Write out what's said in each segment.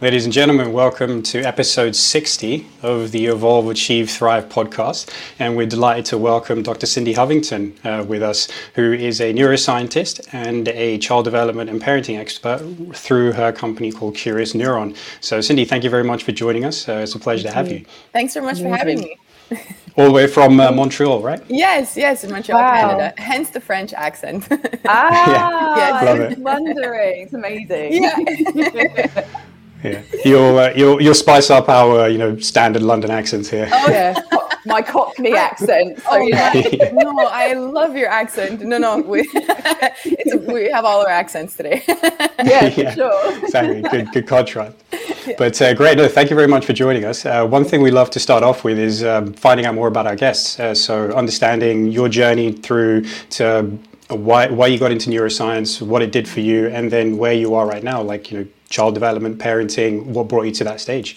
Ladies and gentlemen, welcome to episode 60 of the Evolve, Achieve, Thrive podcast. And we're delighted to welcome Dr. Cindy Hovington uh, with us, who is a neuroscientist and a child development and parenting expert through her company called Curious Neuron. So, Cindy, thank you very much for joining us. Uh, it's a pleasure to have you. Thanks so much for having me. All the way from uh, Montreal, right? Yes, yes, in Montreal, wow. Canada. Hence the French accent. ah, yeah. yes. I was wondering. It's amazing. Yeah. Yeah, you'll, uh, you'll you'll spice up our you know standard London accents here. Oh yeah, my Cockney accent. So, oh yeah. no, I love your accent. No, no, we we have all our accents today. yeah, yeah, sure. Exactly. Good good contrast. Yeah. But uh, great. No, thank you very much for joining us. Uh, one thing we love to start off with is um, finding out more about our guests. Uh, so understanding your journey through to why why you got into neuroscience, what it did for you, and then where you are right now. Like you know child development, parenting? What brought you to that stage?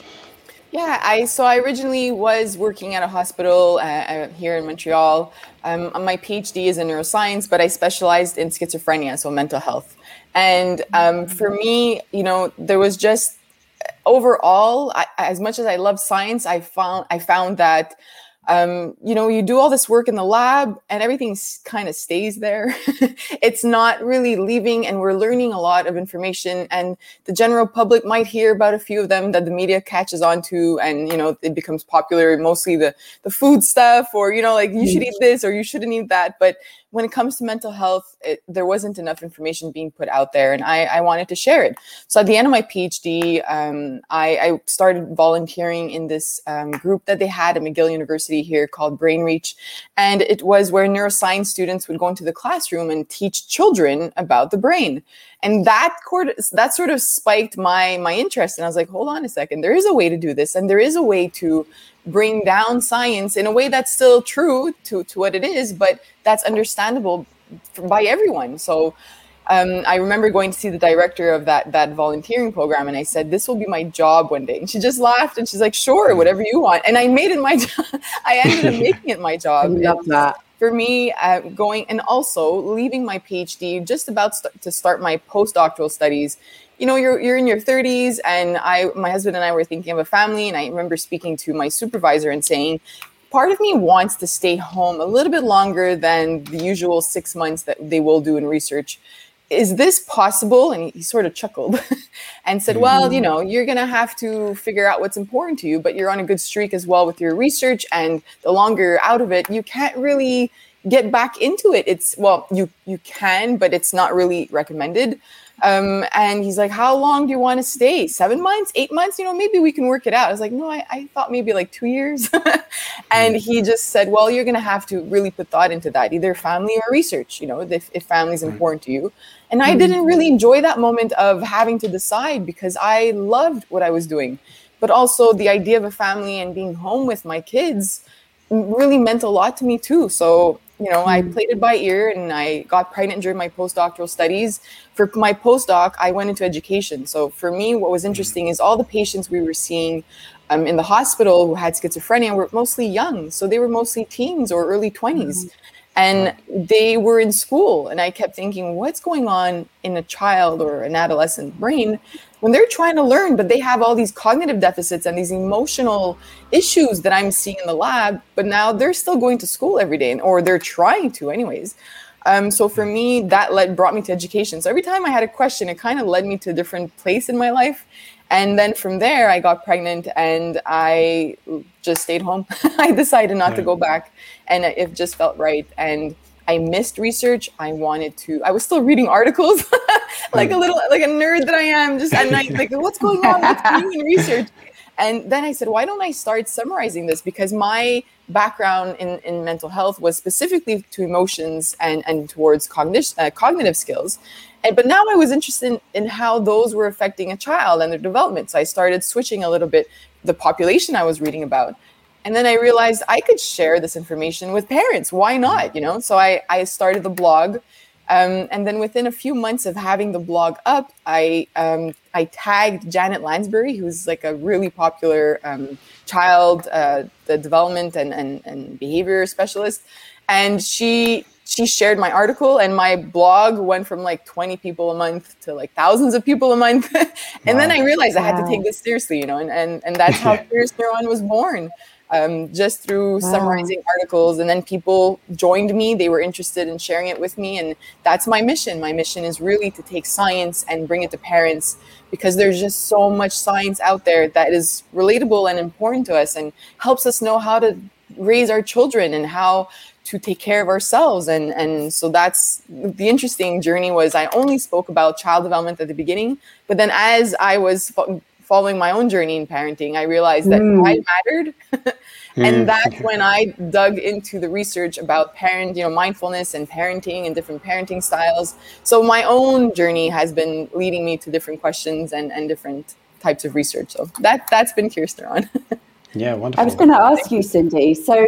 Yeah, I so I originally was working at a hospital uh, uh here in Montreal. Um, my PhD is in neuroscience, but I specialized in schizophrenia, so mental health. And um, for me, you know, there was just overall, I, as much as I love science, I found I found that um, you know, you do all this work in the lab and everything kind of stays there. it's not really leaving, and we're learning a lot of information. And the general public might hear about a few of them that the media catches on to, and you know, it becomes popular. Mostly the the food stuff, or you know, like you should mm-hmm. eat this or you shouldn't eat that. But when it comes to mental health, it, there wasn't enough information being put out there, and I, I wanted to share it. So at the end of my PhD, um, I, I, started volunteering in this um, group that they had at McGill University here called Brain Reach, and it was where neuroscience students would go into the classroom and teach children about the brain and that cord that sort of spiked my my interest and i was like hold on a second there is a way to do this and there is a way to bring down science in a way that's still true to to what it is but that's understandable by everyone so um, I remember going to see the director of that that volunteering program, and I said, "This will be my job one day." And she just laughed, and she's like, "Sure, whatever you want." And I made it my job. I ended up making it my job. I love that for me uh, going and also leaving my phd just about st- to start my postdoctoral studies you know you're, you're in your 30s and i my husband and i were thinking of a family and i remember speaking to my supervisor and saying part of me wants to stay home a little bit longer than the usual six months that they will do in research is this possible? And he sort of chuckled and said, Well, you know, you're going to have to figure out what's important to you, but you're on a good streak as well with your research. And the longer you're out of it, you can't really get back into it. It's, well, you, you can, but it's not really recommended. Um, and he's like, How long do you want to stay? Seven months, eight months? You know, maybe we can work it out. I was like, No, I, I thought maybe like two years. and he just said, Well, you're going to have to really put thought into that, either family or research, you know, if, if family is important to you. And I didn't really enjoy that moment of having to decide because I loved what I was doing. But also the idea of a family and being home with my kids really meant a lot to me too. So you know, I hmm. played it by ear and I got pregnant during my postdoctoral studies. For my postdoc, I went into education. So for me, what was interesting is all the patients we were seeing um, in the hospital who had schizophrenia were mostly young. So they were mostly teens or early 20s. And they were in school and i kept thinking what's going on in a child or an adolescent brain when they're trying to learn but they have all these cognitive deficits and these emotional issues that i'm seeing in the lab but now they're still going to school every day or they're trying to anyways. Um, so for me that led brought me to education. So every time i had a question it kind of led me to a different place in my life and then from there i got pregnant and i just stayed home i decided not to go back and it just felt right and I missed research. I wanted to. I was still reading articles, like a little, like a nerd that I am, just at night, like what's going on with you in research. And then I said, why don't I start summarizing this? Because my background in, in mental health was specifically to emotions and, and towards cognition, uh, cognitive skills. And, but now I was interested in, in how those were affecting a child and their development. So I started switching a little bit the population I was reading about. And then I realized I could share this information with parents. Why not? You know, so I, I started the blog. Um, and then within a few months of having the blog up, I um, I tagged Janet Lansbury, who's like a really popular um, child uh, the development and, and, and behavior specialist. and she she shared my article and my blog went from like 20 people a month to like thousands of people a month and wow. then i realized i had to take this seriously you know and and, and that's how curious neuron was born um, just through wow. summarizing articles. And then people joined me. They were interested in sharing it with me. And that's my mission. My mission is really to take science and bring it to parents because there's just so much science out there that is relatable and important to us and helps us know how to raise our children and how to take care of ourselves. And and so that's the interesting journey was i only spoke about child development at the beginning but then as i was following my own journey in parenting i realized that mm. i mattered. And mm. that's when i dug into the research about parent you know mindfulness and parenting and different parenting styles. So my own journey has been leading me to different questions and and different types of research. So that that's been Kirsten yeah wonderful i was going to ask you cindy so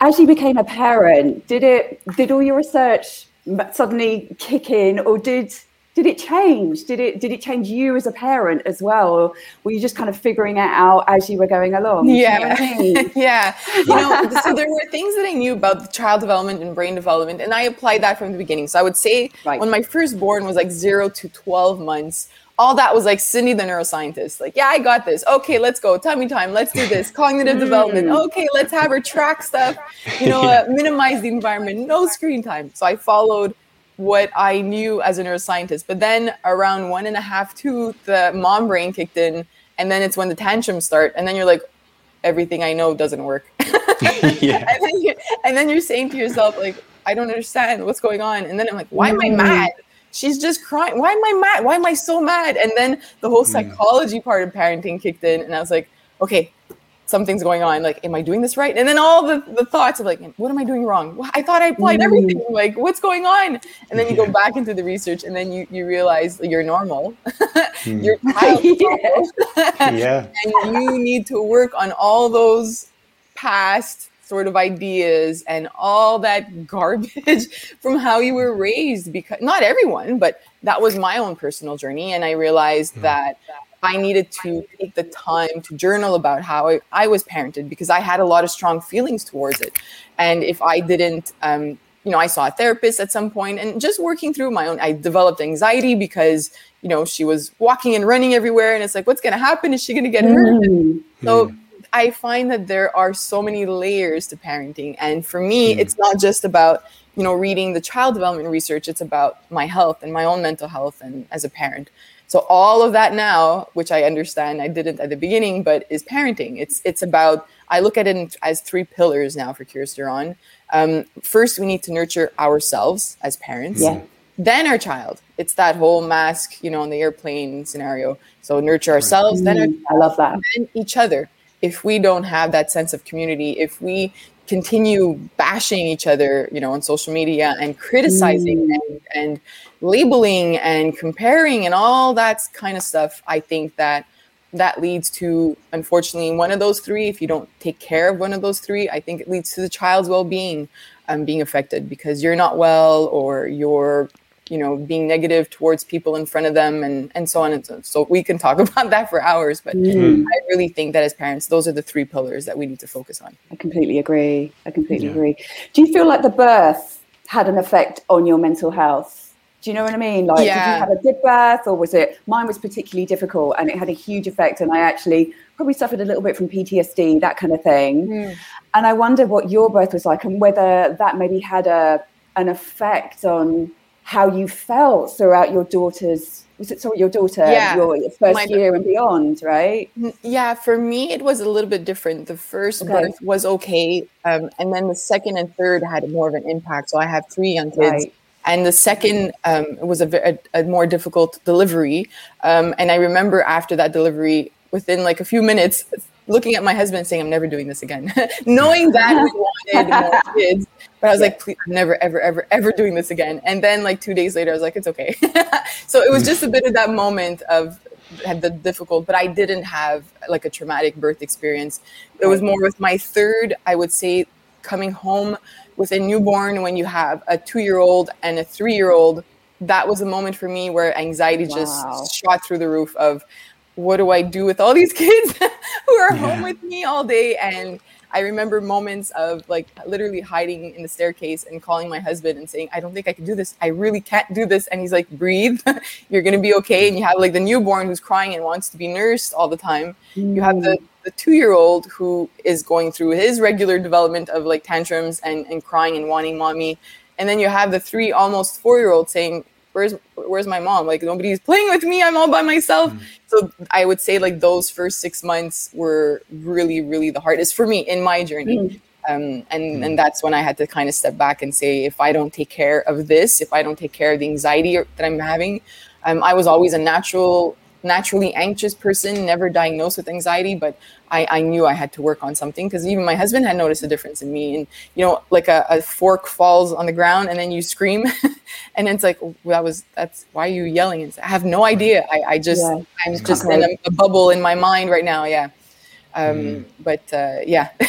as you became a parent, did it did all your research suddenly kick in, or did did it change? Did it did it change you as a parent as well, or were you just kind of figuring it out as you were going along? Yeah, you know I mean? yeah. You know, so there were things that I knew about child development and brain development, and I applied that from the beginning. So I would say right. when my firstborn was like zero to twelve months, all that was like Cindy the neuroscientist. Like, yeah, I got this. Okay, let's go. Tummy time. Let's do this. Cognitive development. Mm. Okay, let's have her track stuff. You know, uh, minimize the environment. No screen time. So I followed what I knew as a neuroscientist. But then around one and a half, two, the mom brain kicked in, and then it's when the tantrums start, and then you're like, everything I know doesn't work. yeah. and, then and then you're saying to yourself, like, I don't understand what's going on. And then I'm like, why am I mm. mad? she's just crying. Why am I mad? Why am I so mad? And then the whole hmm. psychology part of parenting kicked in, and I was like, okay, something's going on. Like, am I doing this right? And then all the, the thoughts of like, what am I doing wrong? I thought I applied everything. Like, what's going on? And then you go back into the research, and then you you realize you're normal. mm. you're yeah. and you need to work on all those past sort of ideas and all that garbage from how you were raised because not everyone but that was my own personal journey and i realized mm. that i needed to take the time to journal about how I, I, was parented because i had a lot of strong feelings towards it and if i didn't um, you know i saw a therapist at some point and just working through my own i developed anxiety because you know she was walking and running everywhere and it's like what's going to happen is she going to get hurt mm. so mm I find that there are so many layers to parenting. And for me, mm. it's not just about, you know, reading the child development research, it's about my health and my own mental health and as a parent. So all of that now, which I understand I didn't at the beginning, but is parenting. It's it's about I look at it as three pillars now for Curious. Um, first, we need to nurture ourselves as parents. Yeah. Then our child. It's that whole mask, you know, on the airplane scenario. So nurture ourselves, mm, then our, mm, I love that. Then each other if we don't have that sense of community, if we continue bashing each other, you know, on social media and criticizing mm. and, and labeling and comparing and all that kind of stuff, I think that that leads to unfortunately one of those three if you don't take care of one of those three i think it leads to the child's well-being um, being affected because you're not well or you're you know being negative towards people in front of them and and so on and so, so we can talk about that for hours but mm. i really think that as parents those are the three pillars that we need to focus on i completely agree i completely yeah. agree do you feel like the birth had an effect on your mental health do you know what I mean? Like, yeah. did you have a good birth, or was it? Mine was particularly difficult, and it had a huge effect. And I actually probably suffered a little bit from PTSD, that kind of thing. Mm. And I wonder what your birth was like, and whether that maybe had a an effect on how you felt throughout your daughter's was it sorry your daughter yeah, your first my, year and beyond right? Yeah for me it was a little bit different. The first okay. birth was okay um, and then the second and third had more of an impact. So i have three young kids right. and the second um, was a, a, a, more difficult delivery. Um, and i remember after that delivery within like a few minutes looking at my husband saying i'm never doing this again. Knowing that we wanted more kids but I was yeah. like, please, I'm never, ever, ever, ever doing this again. And then like two days later, I was like, it's okay. so it was just a bit of that moment of had the difficult, but I didn't have like a traumatic birth experience. It was more with my third, I would say, coming home with a newborn when you have a two year old and a three year old. That was a moment for me where anxiety wow. just shot through the roof of what do I do with all these kids who are yeah. home with me all day? And I remember moments of like literally hiding in the staircase and calling my husband and saying, I don't think I can do this. I really can't do this. And he's like, breathe, you're going to be okay. And you have like the newborn who's crying and wants to be nursed all the time. Mm. You have the, mm. the two year old who is going through his regular development of like tantrums and, and crying and wanting mommy. And then you have the three almost four year old saying, where's where's my mom like nobody's playing with me i'm all by myself mm. so i would say like those first six months were really really the hardest for me in my journey mm. um, and mm. and that's when i had to kind of step back and say if i don't take care of this if i don't take care of the anxiety that i'm having um, i was always a natural naturally anxious person, never diagnosed with anxiety, but I, I knew I had to work on something because even my husband had noticed a difference in me. And, you know, like a, a fork falls on the ground and then you scream. and it's like, well, that was, that's why are you yelling? And I have no idea. I, I just, yeah. I'm just in a, a, bubble in my mind right now. Yeah. Um, mm. But uh, yeah,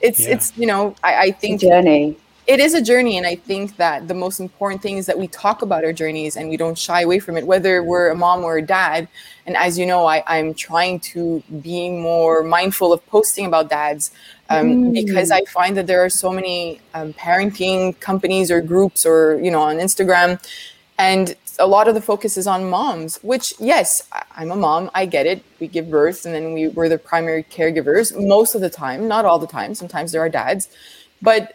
it's, yeah. it's, you know, I, I think. journey it is a journey and i think that the most important thing is that we talk about our journeys and we don't shy away from it whether we're a mom or a dad. And as you know I, i'm trying to be more mindful of posting about dads um, mm. because i find that there are so many um, parenting companies or groups or you know on instagram and a lot of the focus is on moms which yes i'm a mom i get it. We give birth and then we, we're the primary caregivers most of the time not all the time sometimes there are dads. But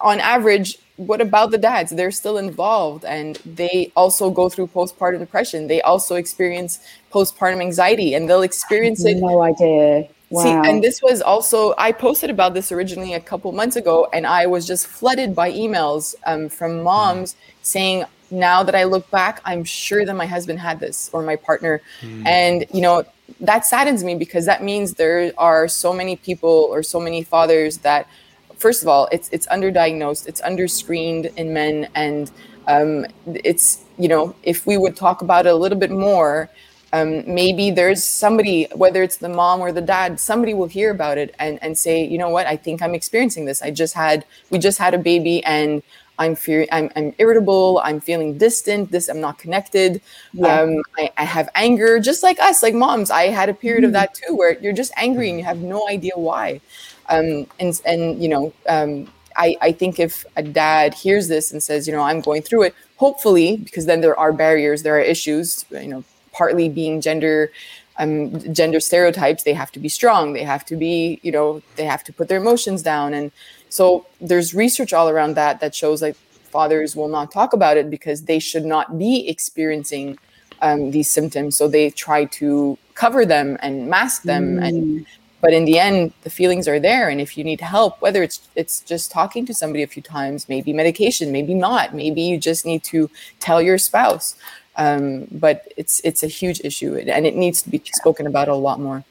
on average, what about the dads? They're still involved and they also go through postpartum depression. They also experience postpartum anxiety and they'll experience it. No idea. Wow. See, and this was also, I posted about this originally a couple months ago, and I was just flooded by emails um, from moms saying, now that I look back, I'm sure that my husband had this or my partner. Mm. And, you know, that saddens me because that means there are so many people or so many fathers that first of all, it's it's underdiagnosed, it's underscreened in men, and um, it's you know if we would talk about it a little bit more, um, maybe there's somebody, whether it's the mom or the dad, somebody will hear about it and and say, you know what, I think I'm experiencing this. I just had we just had a baby and. I'm fear I'm, I'm irritable. I'm feeling distant. This I'm not connected. Yeah. Um, I, I, have anger, just like us, like moms. I had a period mm-hmm. of that too, where you're just angry and you have no idea why. Um, and and you know, um, I I think if a dad hears this and says, you know, I'm going through it, hopefully, because then there are barriers, there are issues, you know, partly being gender. Um, gender stereotypes they have to be strong they have to be you know they have to put their emotions down and so there's research all around that that shows like fathers will not talk about it because they should not be experiencing um, these symptoms so they try to cover them and mask them mm. and but in the end the feelings are there. And if you need help whether it's it's just talking to somebody a few times maybe medication maybe not maybe you just need to tell your spouse. Um, but it's it's a huge issue. And it needs to be spoken about a lot more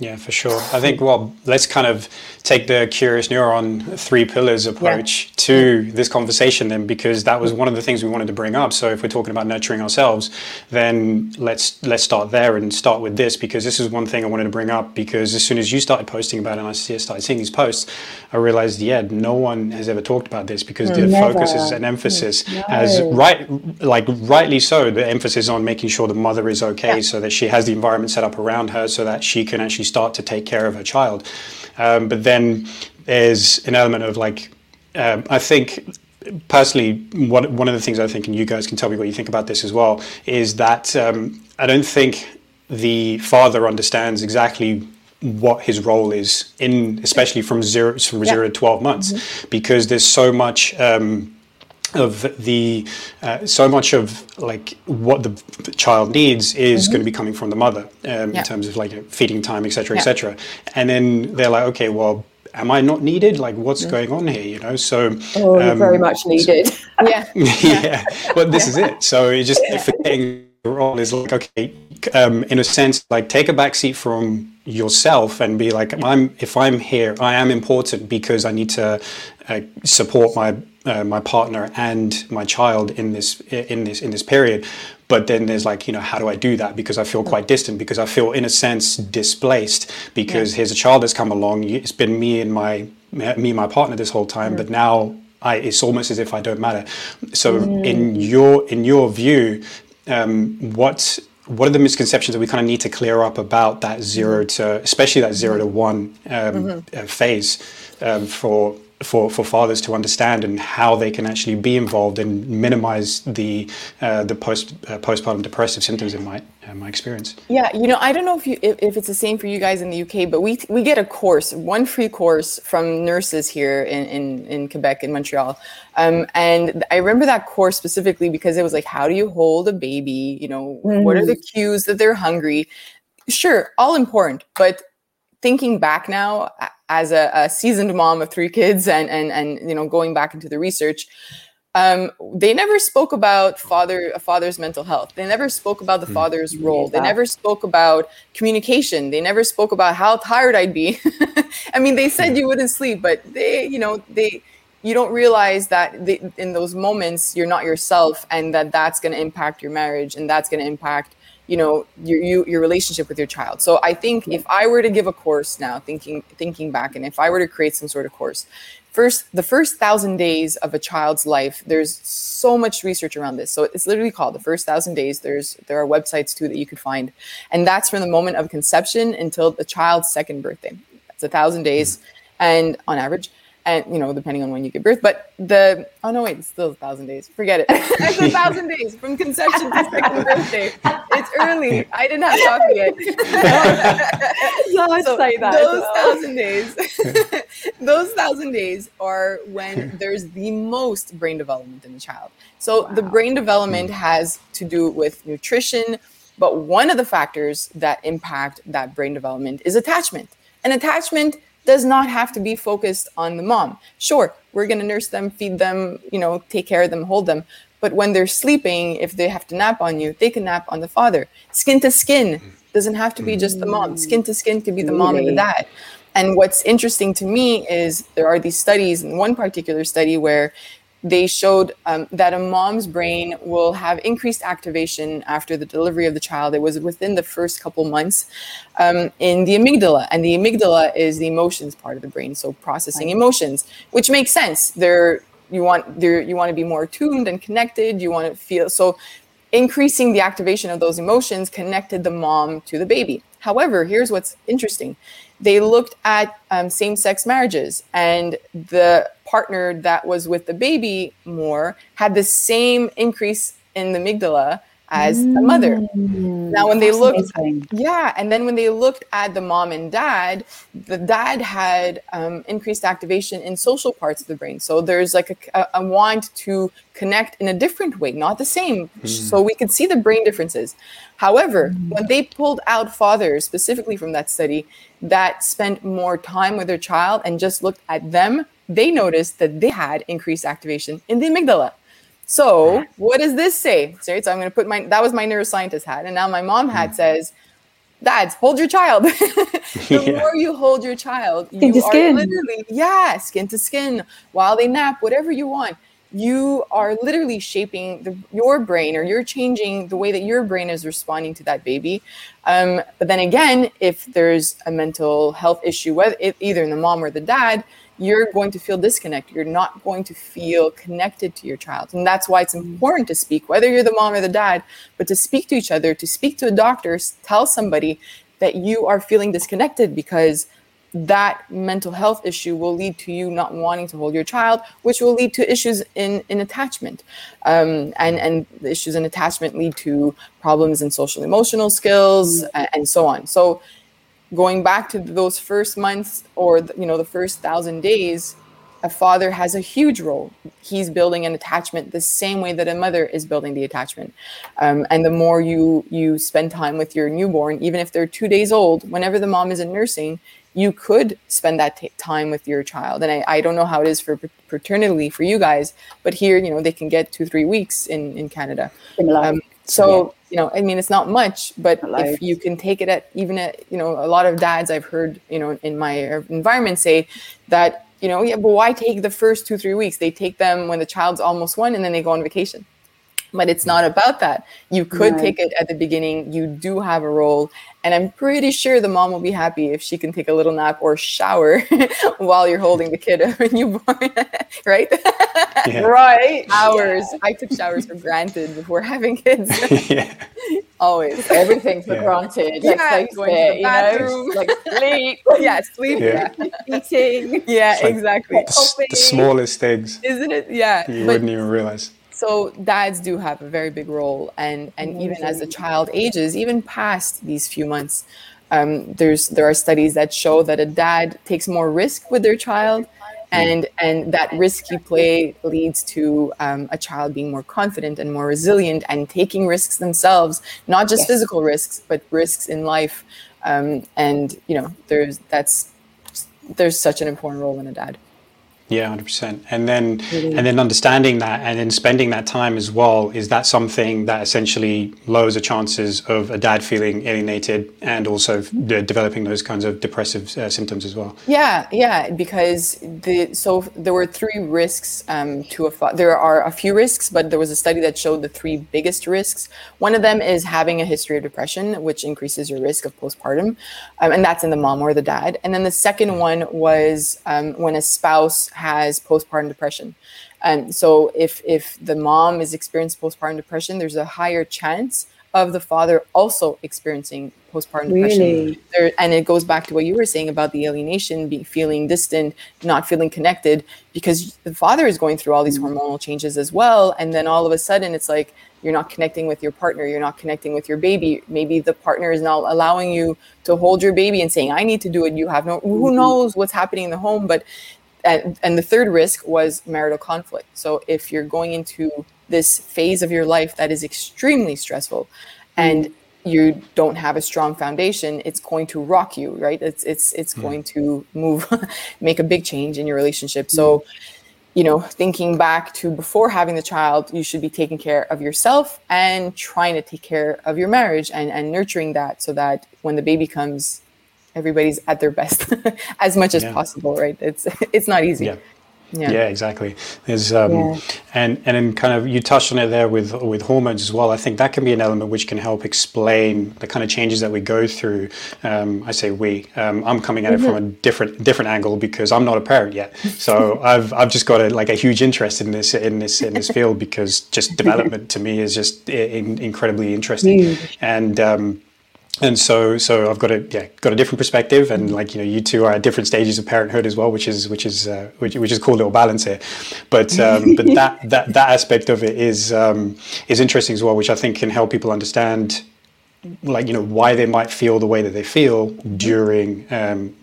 yeah, for sure. I think, well, let's kind of take the curious neuron three pillars approach yeah. to this conversation then, because that was one of the things we wanted to bring up. So if we're talking about nurturing ourselves, then let's let's start there and start with this because this is one thing I wanted to bring up because as soon as you started posting about it and I started seeing these posts, I realized, yeah, no one has ever talked about this because the Never. focus an emphasis no. has right, like rightly so, the emphasis on making sure the mother is okay yeah. so that she has the environment set up around her so that she can actually start to take care of her child. Um, but then there's an element of like, uh, I think personally, one, one of the things I think, and you guys can tell me what you think about this as well, is that um, I don't think the father understands exactly what his role is in, especially from zero from yeah. zero to twelve months, mm-hmm. because there's so much. Um, of the uh, so much of like what the child needs is mm-hmm. going to be coming from the mother um, yeah. in terms of like feeding time etc yeah. etc and then they're like okay well am i not needed? Like what's mm-hmm. going on here? You know? So oh, um, very much needed. So, yeah. Yeah. Well this is it. So you just forgetting the role is like okay um, in a sense like take a back seat from yourself and be like i'm if i'm here i am important because i need to uh, support my uh, my partner and my child in this in this in this period but then there's like you know how do i do that because i feel quite distant because i feel in a sense displaced because yeah. here's a child that's come along it's been me and my me and my partner this whole time mm. but now I, it's almost as if I don't matter. So, mm. in your in your view, um, what what are the misconceptions that we kind of need to clear up about that zero to, especially that zero to one um, mm-hmm. uh, phase um, for for, for fathers to understand and how they can actually be involved and minimize the uh, the post uh, postpartum depressive symptoms in my uh, my experience. Yeah, you know, I don't know if you if, if, it's the same for you guys in the UK, but we we get a course, one free course from nurses here in in, in Quebec in Montreal, um, and I remember that course specifically because it was like, how do you hold a baby? You know, mm. what are the mm. cues that they're hungry? Sure, all important, but thinking back now as a, a, seasoned mom of three kids and and and you know going back into the research um, they never spoke about father a father's mental health. They never spoke about the mm. father's role. They never spoke about communication. They never spoke about how tired i'd be. I mean they said you wouldn't sleep but they you know they you don't realize that they, in those moments you're not yourself and that that's going to impact your marriage and that's going to impact you know your you, your relationship with your child. So i think if i were to give a course now thinking thinking back and if i were to create some sort of course first the first thousand days of a child's life there's so much research around this. So it's literally called the first thousand days. There's there are websites too that you could find. And that's from the moment of conception until the child's second birthday. That's a thousand days. And on average and you know, depending on when you give birth. But the oh no, wait, it's still a thousand days. Forget it. it's a thousand days from conception to second birthday. It's early. I didn't have coffee yet. so say that. Those thousand days, those thousand days are when there's the most brain development in the child. So wow. the brain development hmm. has to do with nutrition. But one of the factors that impact that brain development is attachment. And attachment does not have to be focused on the mom. Sure, we're going to nurse them, feed them, you know, take care of them, hold them. But when they're sleeping, if they have to nap on you, they can nap on the father. Skin to skin doesn't have to be just the mom. Skin to skin could be the mom and the dad. And what's interesting to me is there are these studies, and one particular study where they showed um, that a mom's brain will have increased activation after the delivery of the child. It was within the first couple months um, in the amygdala, and the amygdala is the emotions part of the brain, so processing emotions, which makes sense. There, you want there, you want to be more tuned and connected. You want to feel so. Increasing the activation of those emotions connected the mom to the baby. However, here's what's interesting they looked at um, same sex marriages, and the partner that was with the baby more had the same increase in the amygdala as mm, the mother. Now, when they looked, yeah, and then when they looked at the mom and dad, the dad had um, increased activation in social parts of the brain. So there's like a, a, a want to connect in a different way, not the same. Mm. So we could see the brain differences. However, mm. when they pulled out fathers specifically from that study that spent more time with their child and just looked at them, they noticed that they had increased activation in the amygdala. So what does this say? So I'm going to put my that was my neuroscientist hat, and now my mom hat mm. says, "Dads, hold your child." the yeah. more you hold your child, skin you are skin. literally yeah, skin to skin while they nap, whatever you want. You are literally shaping the, your brain, or you're changing the way that your brain is responding to that baby. Um, but then again, if there's a mental health issue, whether either in the mom or the dad, you're going to feel disconnected. You're not going to feel connected to your child. And that's why it's important to speak, whether you're the mom or the dad, but to speak to each other, to speak to a doctor, tell somebody that you are feeling disconnected because that mental health issue will lead to you not wanting to hold your child, which will lead to issues in, in attachment. Um, and, and the issues in attachment lead to problems in social emotional skills and, and so on. So going back to those first months or you know the first thousand days a father has a huge role. He's building an attachment the same way that a mother is building the attachment. Um, and the more you you spend time with your newborn even if they're two days old whenever the mom is in nursing you could spend that t- time with your child. And I, I don't know how it is for paternity for you guys but here you know they can get two three weeks in in canada. Um, so you know, I mean, it's not much, but if you can take it at even at, you know, a lot of dads I've heard, you know, in my environment say that, you know, yeah, but why take the first two, three weeks? They take them when the child's almost one and then they go on vacation. But it's not about that. You could take it at the beginning. You do have a role. And I'm pretty sure the mom will be happy if she can take a little nap or shower while you're holding the kid when you born, right? Yeah. right. Hours. Yeah. I took showers for granted before having kids. yeah. Always. Everything for granted. Yeah, like going it, to the bathroom. Know, like sleep. yeah, sleep. Yeah. Eating. Yeah, like exactly. The, the, smallest things. Isn't it? Yeah. You but, wouldn't even realize so dads do have a very big role and and even as the child ages even past these few months um, there's there are studies that show that a dad takes more risk with their child and and that risky play leads to um, a child being more confident and more resilient and taking risks themselves not just yes. physical risks but risks in life. Um, and you know there's that's there's such an important role in a dad yeah, hundred percent. And then and then understanding that and then spending that time as well is that something that essentially lowers the chances of a dad feeling alienated and also de- developing those kinds of depressive uh, symptoms as well. Yeah, yeah, because the so there were three risks um, to a fa- there are a few risks, but there was a study that showed the three biggest risks. One of them is having a history of depression, which increases your risk of postpartum, um, and that's in the mom or the dad. And then the second one was um, when a spouse has postpartum depression. And so if if the mom is experiencing postpartum depression, there's a higher chance of the father also experiencing postpartum really? depression. There, and it goes back to what you were saying about the alienation, be, feeling distant, not feeling connected, because the father is going through all these mm-hmm. hormonal changes as well. And then all of a sudden, it's like you're not connecting with your partner, you're not connecting with your baby. Maybe the partner is not allowing you to hold your baby and saying, I need to do it. You have no, who mm-hmm. knows what's happening in the home, but and, and the third risk was marital conflict. So if you're going into this phase of your life that is extremely stressful and you don't have a strong foundation it's going to rock you right it's it's it's mm. going to move make a big change in your relationship so mm. you know thinking back to before having the child you should be taking care of yourself and trying to take care of your marriage and and nurturing that so that when the baby comes everybody's at their best as much as yeah. possible, right? It's it's not easy. Yeah. Yeah. yeah, exactly. There's um, yeah. and and then kind of you touched on it there with with hormones as well. I think that can be an element which can help explain the kind of changes that we go through. Um, I say we. Um, I'm coming at mm-hmm. it from a mm-hmm. different different angle because I'm not a parent yet. So I've I've just got a like a huge interest in this in this in this field because just development to me is just in, incredibly interesting. Mm. And um, and so so I've got a yeah got a different perspective, and like you know you two are at different stages of parenthood as well, which is which is uh, which, which is cool little balance here. But um, but that that that aspect of it is um, is interesting as well, which I think can help people understand like you know why they might feel the way that they feel during um,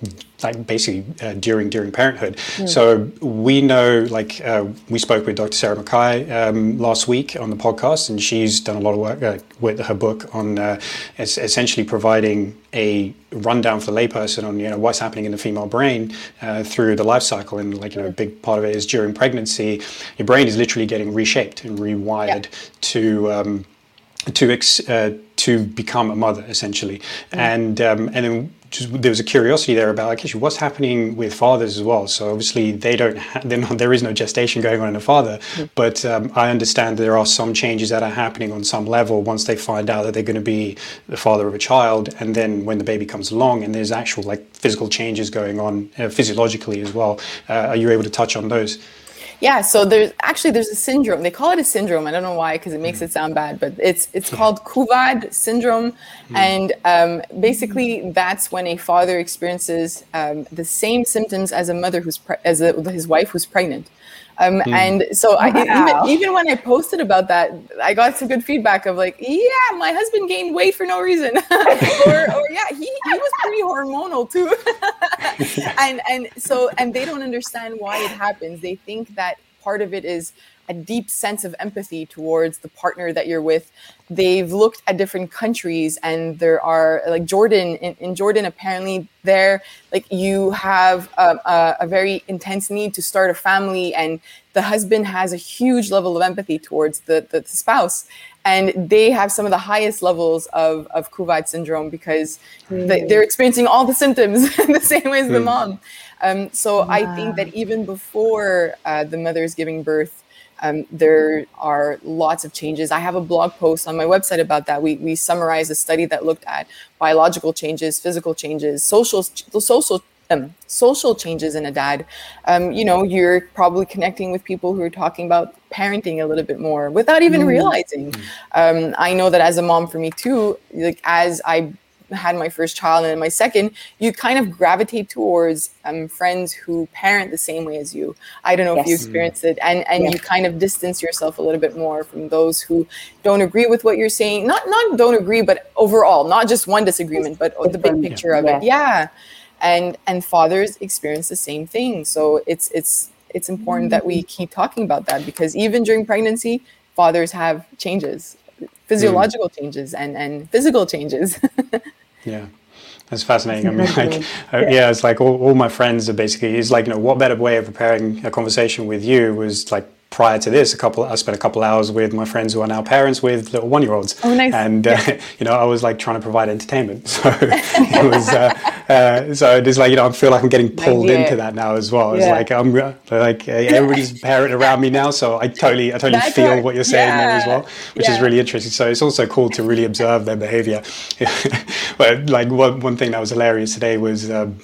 like basically uh, during during parenthood mm. so we know like uh, we spoke with dr sarah mckay um, last week on the podcast and she's done a lot of work uh, with her book on uh, essentially providing a rundown for the layperson on you know what's happening in the female brain uh, through the life cycle and like you know a big part of it is during pregnancy your brain is literally getting reshaped and rewired yeah. to um, to ex, uh, to become a mother essentially, mm. and um, and then just, there was a curiosity there about like actually what's happening with fathers as well. So obviously they don't ha- not, there is no gestation going on in a father, mm. but um, I understand there are some changes that are happening on some level once they find out that they're going to be the father of a child, and then when the baby comes along and there's actual like physical changes going on uh, physiologically as well. Uh, are you able to touch on those? Yeah, so there's actually there's a syndrome. They call it a syndrome. I don't know why because it makes it sound bad, but it's it's called Couvade syndrome, hmm. and um, basically that's when a father experiences um, the same symptoms as a mother who's pre- as a, his wife who's pregnant. Um, mm. And so I, even, even when I posted about that, I got some good feedback of like, yeah, my husband gained weight for no reason, or, or yeah, he, he was pretty hormonal too. and and so and they don't understand why it happens. They think that part of it is a deep sense of empathy towards the partner that you're with. They've looked at different countries, and there are like Jordan. In, in Jordan, apparently, there like you have a, a, a, very intense need to start a family, and the husband has a huge level of empathy towards the, the, spouse. And they have some of the highest levels of, of Couvade syndrome because mm. they, are experiencing all the symptoms in the same way as mm. the mom. Um, so I think that even before uh, the mother is giving birth, Um, there are lots of changes. I have a blog post on my website about that. We, we summarize a study that looked at biological changes, physical changes, social social um, social changes in a dad. Um, you know, you're probably connecting with people who are talking about parenting a little bit more without even mm. realizing. Um, I know that as a mom for me too, like as I had my first child and my second, you kind of gravitate towards um, friends who parent the same way as you. I don't know yes. if you experienced it, and and yes. you kind of distance yourself a little bit more from those who don't agree with what you're saying. Not not don't agree, but overall, not just one disagreement, but the big picture yeah. of it. Yeah, and and fathers experience the same thing. So it's it's it's important that we mm. keep talking about that because even during pregnancy, fathers have changes physiological mm. changes and and physical changes yeah that's fascinating. I mean, like, uh, yeah, it's like all, all my friends are basically, it's like, you know, what better way of preparing a conversation with you was like prior to this, a couple, I spent a couple hours with my friends who are now parents with little one-year-olds. Oh, nice. And, uh, you know, I was like trying to provide entertainment. So it was, uh, uh, so it's like, you know, I feel like I'm getting pulled into that now as well. It's yeah. like, I'm like, everybody's parent around me now. So I totally, I totally feel what you're saying yeah. there as well, which yeah. is really interesting. So it's also cool to really observe their behavior. but like one, one thing that was hilarious today was, um,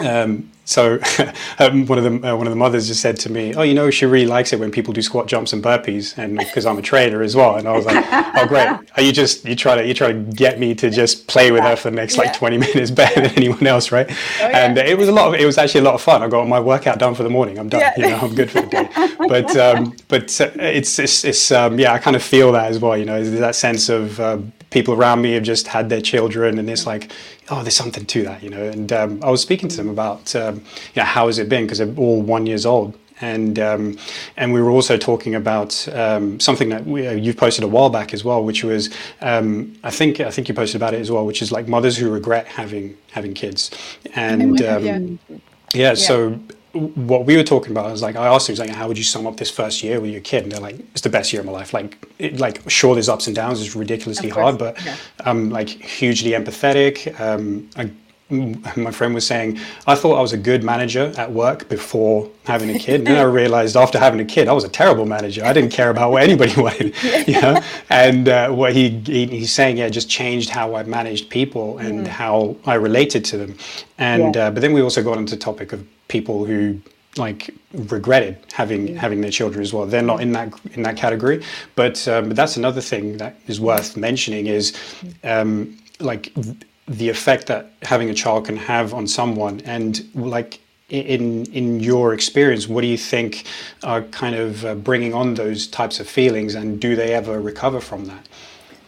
um, so um, one of the uh, one of the mothers just said to me, "Oh, you know, she really likes it when people do squat jumps and burpees," and because I'm a trainer as well. And I was like, "Oh, great! Are you just you try to you try to get me to just play with her for the next yeah. like 20 minutes better than anyone else, right?" Oh, yeah. And it was a lot of it was actually a lot of fun. I got my workout done for the morning. I'm done. Yeah. You know, I'm good for the day. But um, but uh, it's it's, it's um, yeah, I kind of feel that as well. You know, that sense of uh, people around me have just had their children, and it's like, oh, there's something to that, you know. And um, I was speaking to them about, um, you how has it been because they're all one years old, and um, and we were also talking about um, something that we, uh, you've posted a while back as well, which was um, I think I think you posted about it as well, which is like mothers who regret having having kids, and um, yeah. yeah. So what we were talking about is like I asked him, like, how would you sum up this first year with your kid? And they're like, it's the best year of my life. Like, it, like sure, there's ups and downs. It's ridiculously hard, but yeah. um, like hugely empathetic. Um, I, my friend was saying, I thought I was a good manager at work before having a kid. And then I realized after having a kid, I was a terrible manager. I didn't care about what anybody wanted, you know? And uh, what he, he, he's saying, yeah, just changed how I managed people and mm. how I related to them. And, yeah. uh, but then we also got into the topic of people who like regretted having having their children as well. They're not in that in that category, but um, that's another thing that is worth mentioning is um, like the effect that having a child can have on someone, and like in in your experience, what do you think are kind of uh, bringing on those types of feelings, and do they ever recover from that?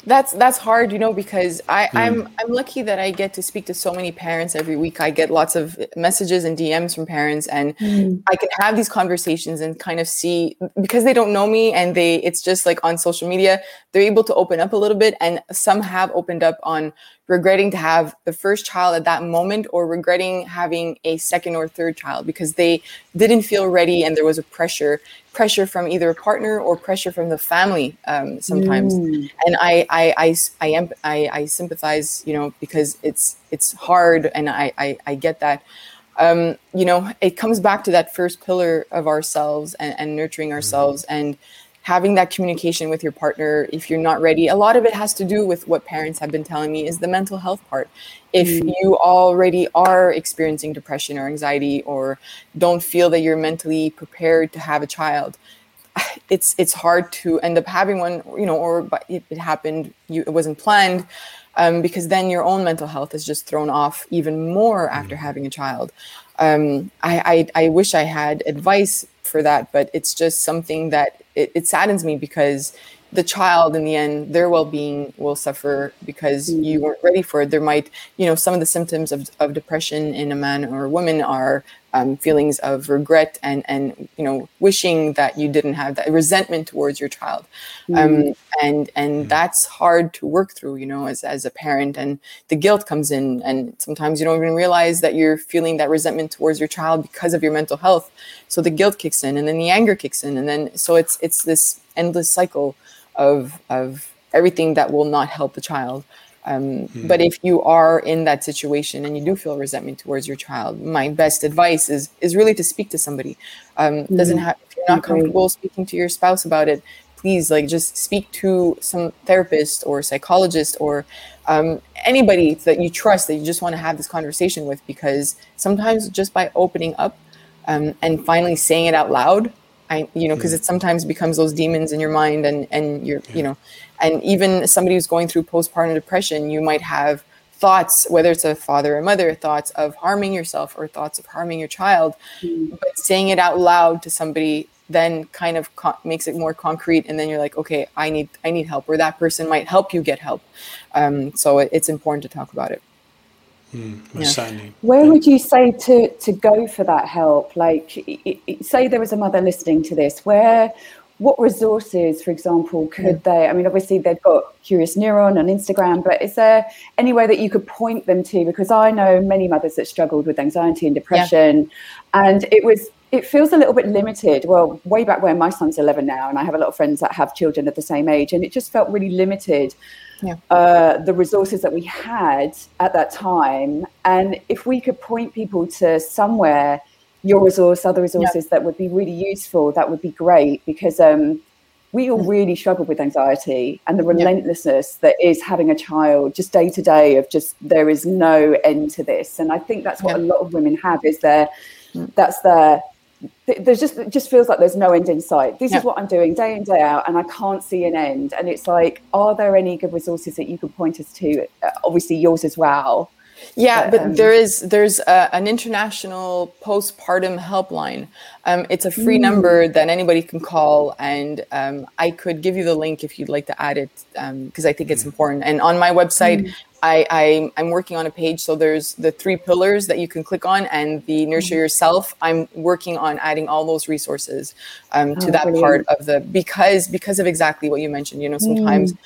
that's that's hard you know because i mm. i'm i'm lucky that i get to speak to so many parents every week i get lots of messages and dms from parents and mm. i can have these conversations and kind of see because they don't know me and they it's just like on social media they're able to open up a little bit and some have opened up on regretting to have the first child at that moment or regretting having a second or third child because they didn't feel ready and there was a pressure pressure from either a partner or pressure from the family um, sometimes mm. and I I, I, I, am, I, I sympathize you know because it's it's hard and I, I, I get that um, you know it comes back to that first pillar of ourselves and, and nurturing mm-hmm. ourselves mm. and having that communication with your partner if you're not ready a lot of it has to do with what parents have been telling me is the mental health part if mm. you already are experiencing depression or anxiety or don't feel that you're mentally prepared to have a child it's it's hard to end up having one you know or but it, it happened you it wasn't planned um, because then your own mental health is just thrown off even more after mm. having a child um, I, I, I wish I had advice for that, but it's just something that it, it saddens me because the child in the end their well-being will suffer because you mm-hmm. weren't ready for it there might you know some of the symptoms of, of depression in a man or a woman are um, feelings of regret and and you know wishing that you didn't have that resentment towards your child um, mm. and and mm. that's hard to work through you know as, as a parent and the guilt comes in and sometimes you don't even realize that you're feeling that resentment towards your child because of your mental health so the guilt kicks in and then the anger kicks in and then so it's it's this endless cycle of of everything that will not help the child um, mm-hmm. But if you are in that situation and you do feel resentment towards your child, my best advice is is really to speak to somebody. Um, mm-hmm. Doesn't have if you're not comfortable speaking to your spouse about it, please like just speak to some therapist or psychologist or um, anybody that you trust that you just want to have this conversation with because sometimes just by opening up um, and finally saying it out loud I, you know, because it sometimes becomes those demons in your mind, and and you're, you know, and even somebody who's going through postpartum depression, you might have thoughts, whether it's a father or mother, thoughts of harming yourself or thoughts of harming your child, mm. but saying it out loud to somebody then kind of co- makes it more concrete and then you're like okay i need i need help or that person might help you get help. Um, so it, it's important to talk about it Mm, yeah. Where would you say to to go for that help? Like, it, it, say there was a mother listening to this, where what resources, for example, could they? I mean, obviously they've got Curious Neuron on Instagram, but is there any way that you could point them to? Because I know many mothers that struggled with anxiety and depression, yeah. and it was it feels a little bit limited. Well, way back when my son's 11 now, and I have a lot of friends that have children of the same age, and it just felt really limited. Yeah. Uh, the resources that we had at that time, and if we could point people to somewhere, your resource, other resources that would be really useful, that would be great because um, we all really struggle with anxiety and the relentlessness that is having a child just day to day of just there is no end to this. And i think that's what a lot of women have is their mm. that's their there's just it just feels like there's no end in sight. This yeah. is what I'm doing day in day out, and I can't see an end. And it's like, are there any good resources that you could point us to? Uh, obviously, yours as well. Yeah, but, um, there is there's a, an international postpartum helpline. Um, it's a free mm. number that anybody can call, and um, I could give you the link if you'd like to add it because um, I think it's mm. important. And on my website, mm. I, I am working on a page. So there's the three pillars that you can click on, and the nurture mm-hmm. yourself. I'm working on adding all those resources um, to oh, that brilliant. part of the because because of exactly what you mentioned. You know, sometimes. Mm.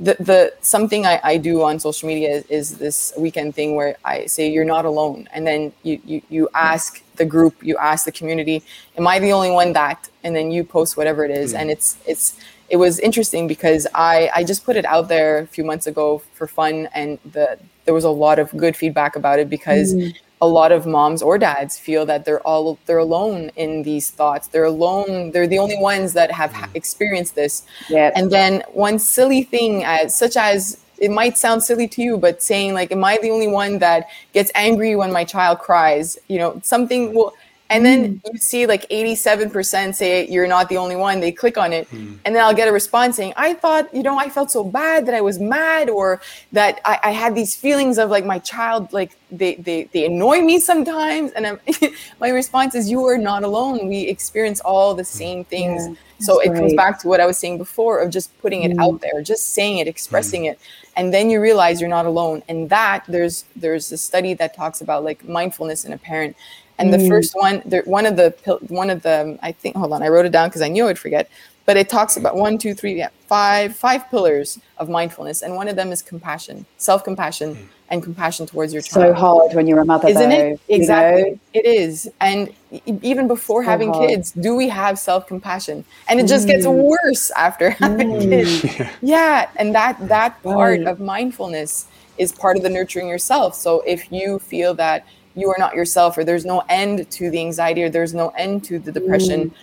The, the something I, I do on social media is, is, this weekend thing where I say you're not alone, and then you, you you ask the group, you ask the community, am I the only one that? And then you post whatever it is, mm. and it's it's it was interesting because I, I just put it out there a few months ago for fun and the there was a lot of good feedback about it because mm. a lot of moms or dads feel that they're all they're alone in these thoughts they're alone they're the only ones that have mm. experienced this yep. and then one silly thing as such as it might sound silly to you but saying like am i the only one that gets angry when my child cries you know something will and then mm. you see like 87% say you're not the only one. They click on it. Mm. And then I'll get a response saying, I thought, you know, I felt so bad that I was mad or that I, I had these feelings of like my child, like they, they, they annoy me sometimes. And my response is, you are not alone. We experience all the same things. Yeah, so it comes back to what I was saying before of just putting it mm. out there, just saying it, expressing mm. it. And then you realize you're not alone. And that there's, there's a study that talks about like mindfulness in a parent and the mm. first one, there, one of the one of the I think hold on, I wrote it down because I knew I'd forget. But it talks about one, two, three, yeah, five, five pillars of mindfulness, and one of them is compassion, self-compassion, mm. and compassion towards your child. So hard when you're a mother, isn't though, it? Exactly, you know? it is. And even before so having hard. kids, do we have self-compassion? And it just mm. gets worse after having mm. kids. Yeah, and that that part right. of mindfulness is part of the nurturing yourself. So if you feel that you are not yourself or there's no end to the anxiety or there's no end to the depression. Mm.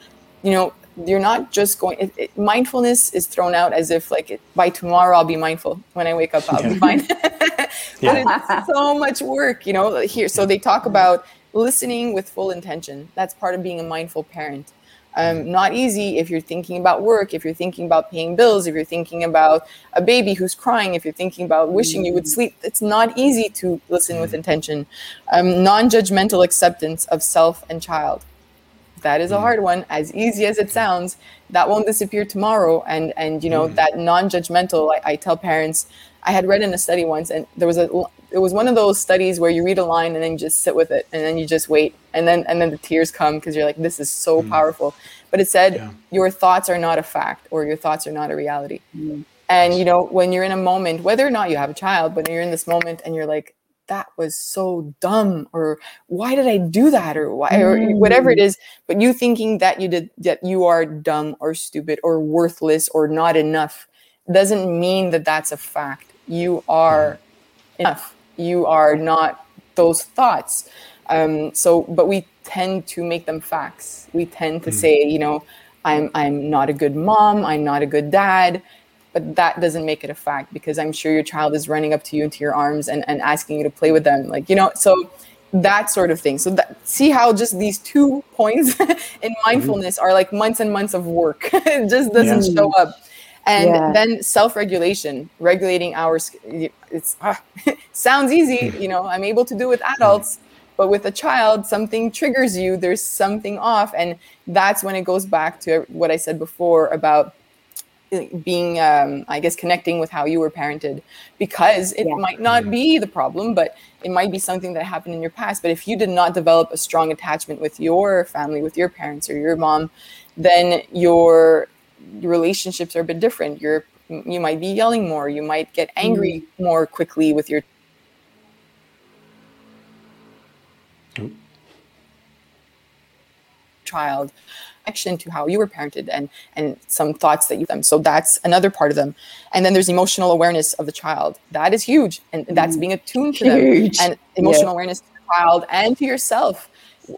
you know you're not just going it, it, mindfulness is thrown out as if like it, by tomorrow i'll be mindful when i wake up i'll yeah. be fine. But it's so much work you know here. So they talk about listening with full intention. That's part of being a mindful parent um, not easy if you're thinking about work, if you're thinking about paying bills, if you're thinking about a baby who's crying, if you're thinking about wishing you would mm. sleep. It's not easy to listen with mm. intention. Um, non judgmental acceptance of self and child. That is a mm. hard one. As easy as it sounds, that won't disappear tomorrow. And and you know that non-judgmental. I, I tell parents. I had read in a study once, and there was a it was one of those studies where you read a line and then you just sit with it and then you just wait and then and then the tears come because you're like this is so mm. powerful but it said yeah. your thoughts are not a fact or your thoughts are not a reality mm. and you know when you're in a moment whether or not you have a child but you're in this moment and you're like that was so dumb or why did i do that or why mm. or whatever it is but you thinking that you did that you are dumb or stupid or worthless or not enough doesn't mean that that's a fact you are enough you are not those thoughts. Um, so, but we tend to make them facts. We tend to mm. say, you know, I'm I'm not a good mom, I'm not a good dad, but that doesn't make it a fact because I'm sure your child is running up to you into your arms and, and asking you to play with them. Like, you know, so that sort of thing. So that, see how just these two points in mindfulness are like months and months of work. it just doesn't show up. And yeah. then self-regulation, regulating our it's ah, sounds easy, you know, I'm able to do with adults, but with a child something triggers you, there's something off and that's when it goes back to what I said before about being um, i guess connecting with how you were parented because it yeah. might not be the problem but it might be something that happened in your past but if you did not develop a strong attachment with your family with your parents or your mom then your, your relationships are a bit different you're you might be yelling more you might get angry mm. more quickly with your child connection to how you were parented and and some thoughts that you them so that's another part of them and then there's emotional awareness of the child that is huge and that's mm. being attuned to huge. them and emotional yeah. awareness to the child and to yourself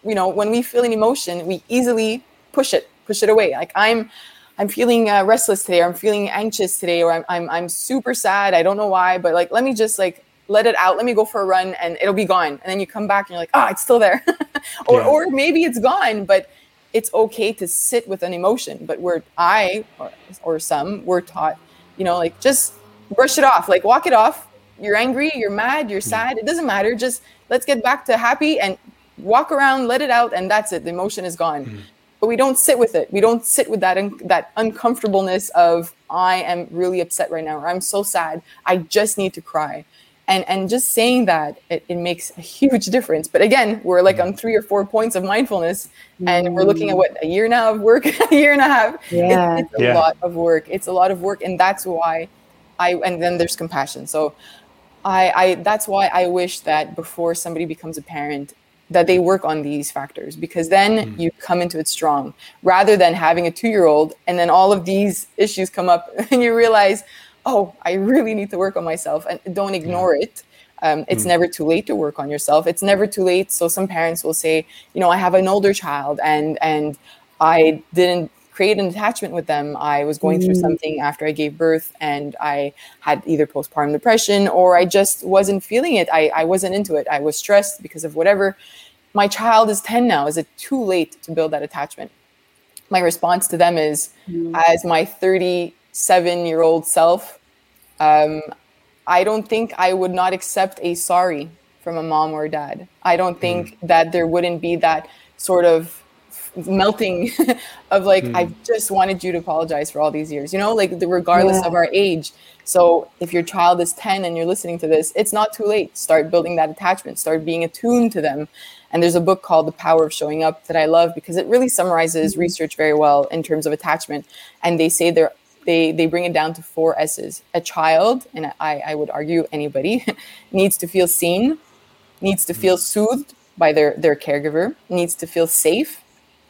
you know when we feel an emotion we easily push it push it away like i'm i'm feeling uh, restless today or i'm feeling anxious today or I'm, I'm i'm super sad i don't know why but like let me just like let it out let me go for a run and it'll be gone. And then you come back and you're like ah oh, it's still there. Or yeah. or maybe it's gone but it's okay to sit with an emotion. But we're i or, or some were taught you know like just brush it off like walk it off. You're angry you're mad you're sad it doesn't matter just let's get back to happy and walk around let it out and that's it the emotion is gone. Mm-hmm. But we don't sit with it. We don't sit with that un- that uncomfortableness of i am really upset right now or i'm so sad. I just need to cry. And and just saying that it, it makes a huge difference. But again we're like on three or four points of mindfulness and we're looking at what a year now of work a year and a half? Yeah. it's, it's a yeah. lot of work. It's a lot of work and that's why i and then there's compassion. So I, I that's why i wish that before somebody becomes a parent that they work on these factors because then mm. you come into it strong rather than having a two year old and then all of these issues come up and you realize oh, I really need to work on myself and don't ignore yeah. it. Um, it's mm. never too late to work on yourself. It's never too late. So some parents will say, you know, I have an older child and and I didn't create an attachment with them. I was going mm. through something after I gave birth and I had either postpartum depression or I just wasn't feeling it. I, I wasn't into it. I was stressed because of whatever. My child is 10 now. Is it too late to build that attachment? My response to them is, mm. as my 37 year old self, um, I don't think I would not accept a sorry from a mom or dad. I don't think mm. that there wouldn't be that sort of melting of like mm. i just wanted you to apologize for all these years you know like the, regardless yeah. of our age so if your child is 10 and you're listening to this it's not too late start building that attachment start being attuned to them and there's a book called the power of showing up that i love because it really summarizes mm-hmm. research very well in terms of attachment and they say there they they bring it down to four S's. A child, and I, I would argue anybody, needs to feel seen, needs to feel soothed by their their caregiver, needs to feel safe,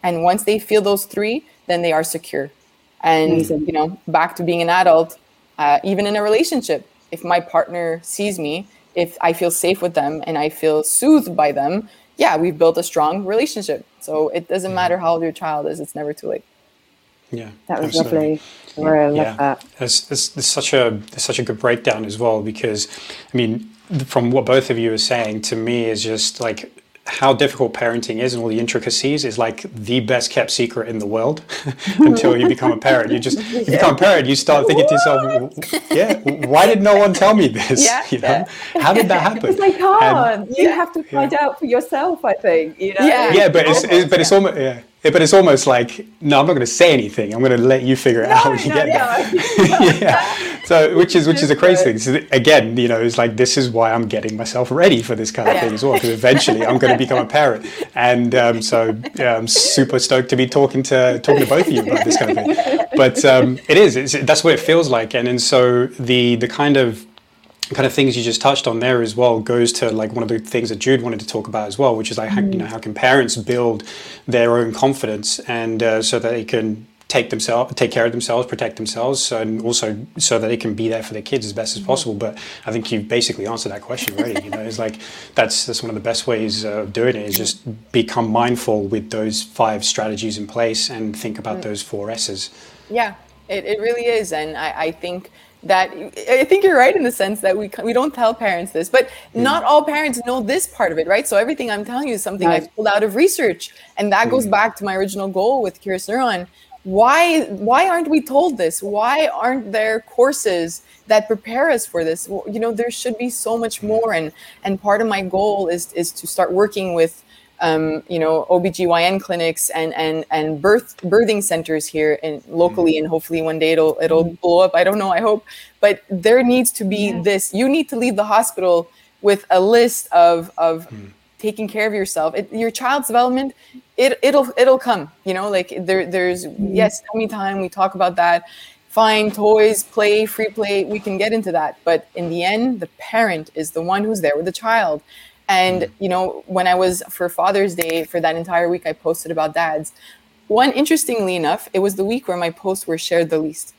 and once they feel those three, then they are secure. And Amazing. you know, back to being an adult, uh, even in a relationship, if my partner sees me, if I feel safe with them and I feel soothed by them, yeah, we've built a strong relationship. So it doesn't matter how old your child is; it's never too late. Yeah, that was absolutely. lovely. I love yeah. that. Such a it's such a good breakdown as well because, I mean, from what both of you are saying to me is just like how difficult parenting is and all the intricacies is like the best kept secret in the world until you become a parent. You just you become a parent, you start thinking to yourself, yeah, why did no one tell me this? Yeah, you know, yeah. how did that happen? Because they can't. And, you have to find yeah. out for yourself. I think. You know? Yeah, yeah, but it's, it's but it's almost yeah but it's almost like no i'm not going to say anything. I'm going to let you figure it no, out when you no, get there. Yeah. So which is which is a crazy thing. so again you know it's like this is why i'm getting myself ready for this kind of thing as well because eventually i'm going to become a parent and um, so yeah, i'm super stoked to be talking to talking to both of you about this kind of thing. But um, it is it's, that's what it feels like. And and so the the kind of kind of things you just touched on there as well goes to like one of the things that Jude wanted to talk about as well, which is like how, you know how can parents build their own confidence and uh, so that they can take themselves, take care of themselves, protect themselves, and also so that they can be there for their kids as best as possible. But I think you've basically answered that question already. You know, it's like that's that's one of the best ways of doing it is just become mindful with those five strategies in place and think about mm. those four S's. Yeah, it, it really is, and I, I think that I think you're right in the sense that we we don't tell parents this, but mm. not all parents know this part of it, right? So everything I'm telling you is something. I've pulled out of research, and that mm. goes back to my original goal with Curious Neuron. Why why aren't we told this? Why aren't there courses that prepare us for this? You know, there should be so much more, and and part of my goal is is to start working with um, you know, OBGYN clinics and and and birth birthing centers here and locally, and hopefully one day it'll it'll mm-hmm. blow up. I don't know. I hope, but there needs to be yeah. this. You need to leave the hospital with a list of of mm. taking care of yourself. It, your child's development, it it'll it'll come. You know, like there there's mm. yes, tummy time. We talk about that. Fine, toys, play, free play. We can get into that, but in the end, the parent is the one who's there with the child and, you know, when I was for Father's Day for that entire week, I posted about dads. One, interestingly enough, it was the week where my posts were shared the least.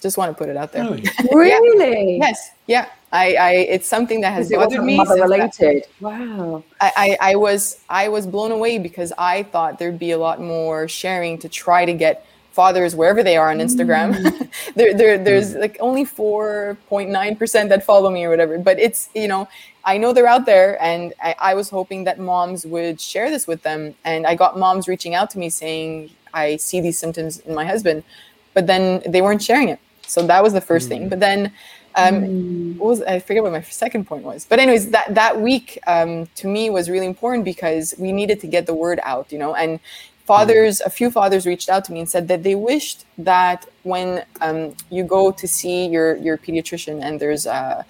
Just want to put it out there. Really? really? Yes. Yeah. I, I, it's something that has bothered me. Mother related. Wow. I, I, I was, I was blown away because I thought there'd be a lot more sharing to try to get fathers wherever they are on Instagram. Mm. there, there, there's mm. like only 4.9% that follow me or whatever. But it's, you know, I know they're out there, and I, I, was hoping that moms would share this with them. And I got moms reaching out to me saying, I see these symptoms in my husband, but then they weren't sharing it. So that was the first mm. thing. But then, um, mm. what was I forget what my second point was. But anyways, that that week um, to me was really important because we needed to get the word out, you know. And fathers, mm. a few fathers reached out to me and said that they wished that when um, you go to see your your pediatrician and there's uh,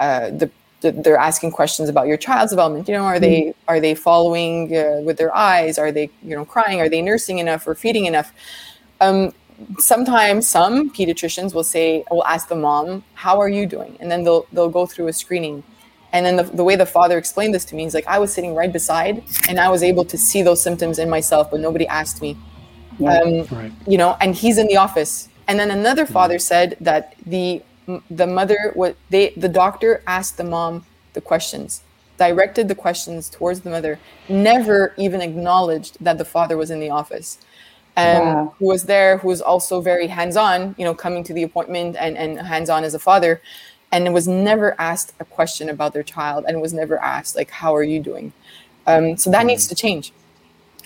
uh, the they're asking questions about your child's development you know are they mm-hmm. are they following uh, with their eyes? Are they you know crying? Are they nursing enough or feeding enough? Um, sometimes some pediatricians will say will ask the mom how are you doing? And then they'll they'll go through a screening. And then the, the way the father explained this to me is like i was sitting right beside and i was able to see those symptoms in myself but nobody asked me. Um, right. you know and he's in the office. And then another father said that the the mother what they the doctor asked the mom the questions directed the questions towards the mother never even acknowledged that the father was in the office and um, wow. who was there who was also very hands-on you know coming to the appointment and, and hands-on as a father and was never asked a question about their child and was never asked like how are you doing um, so that mm. needs to change.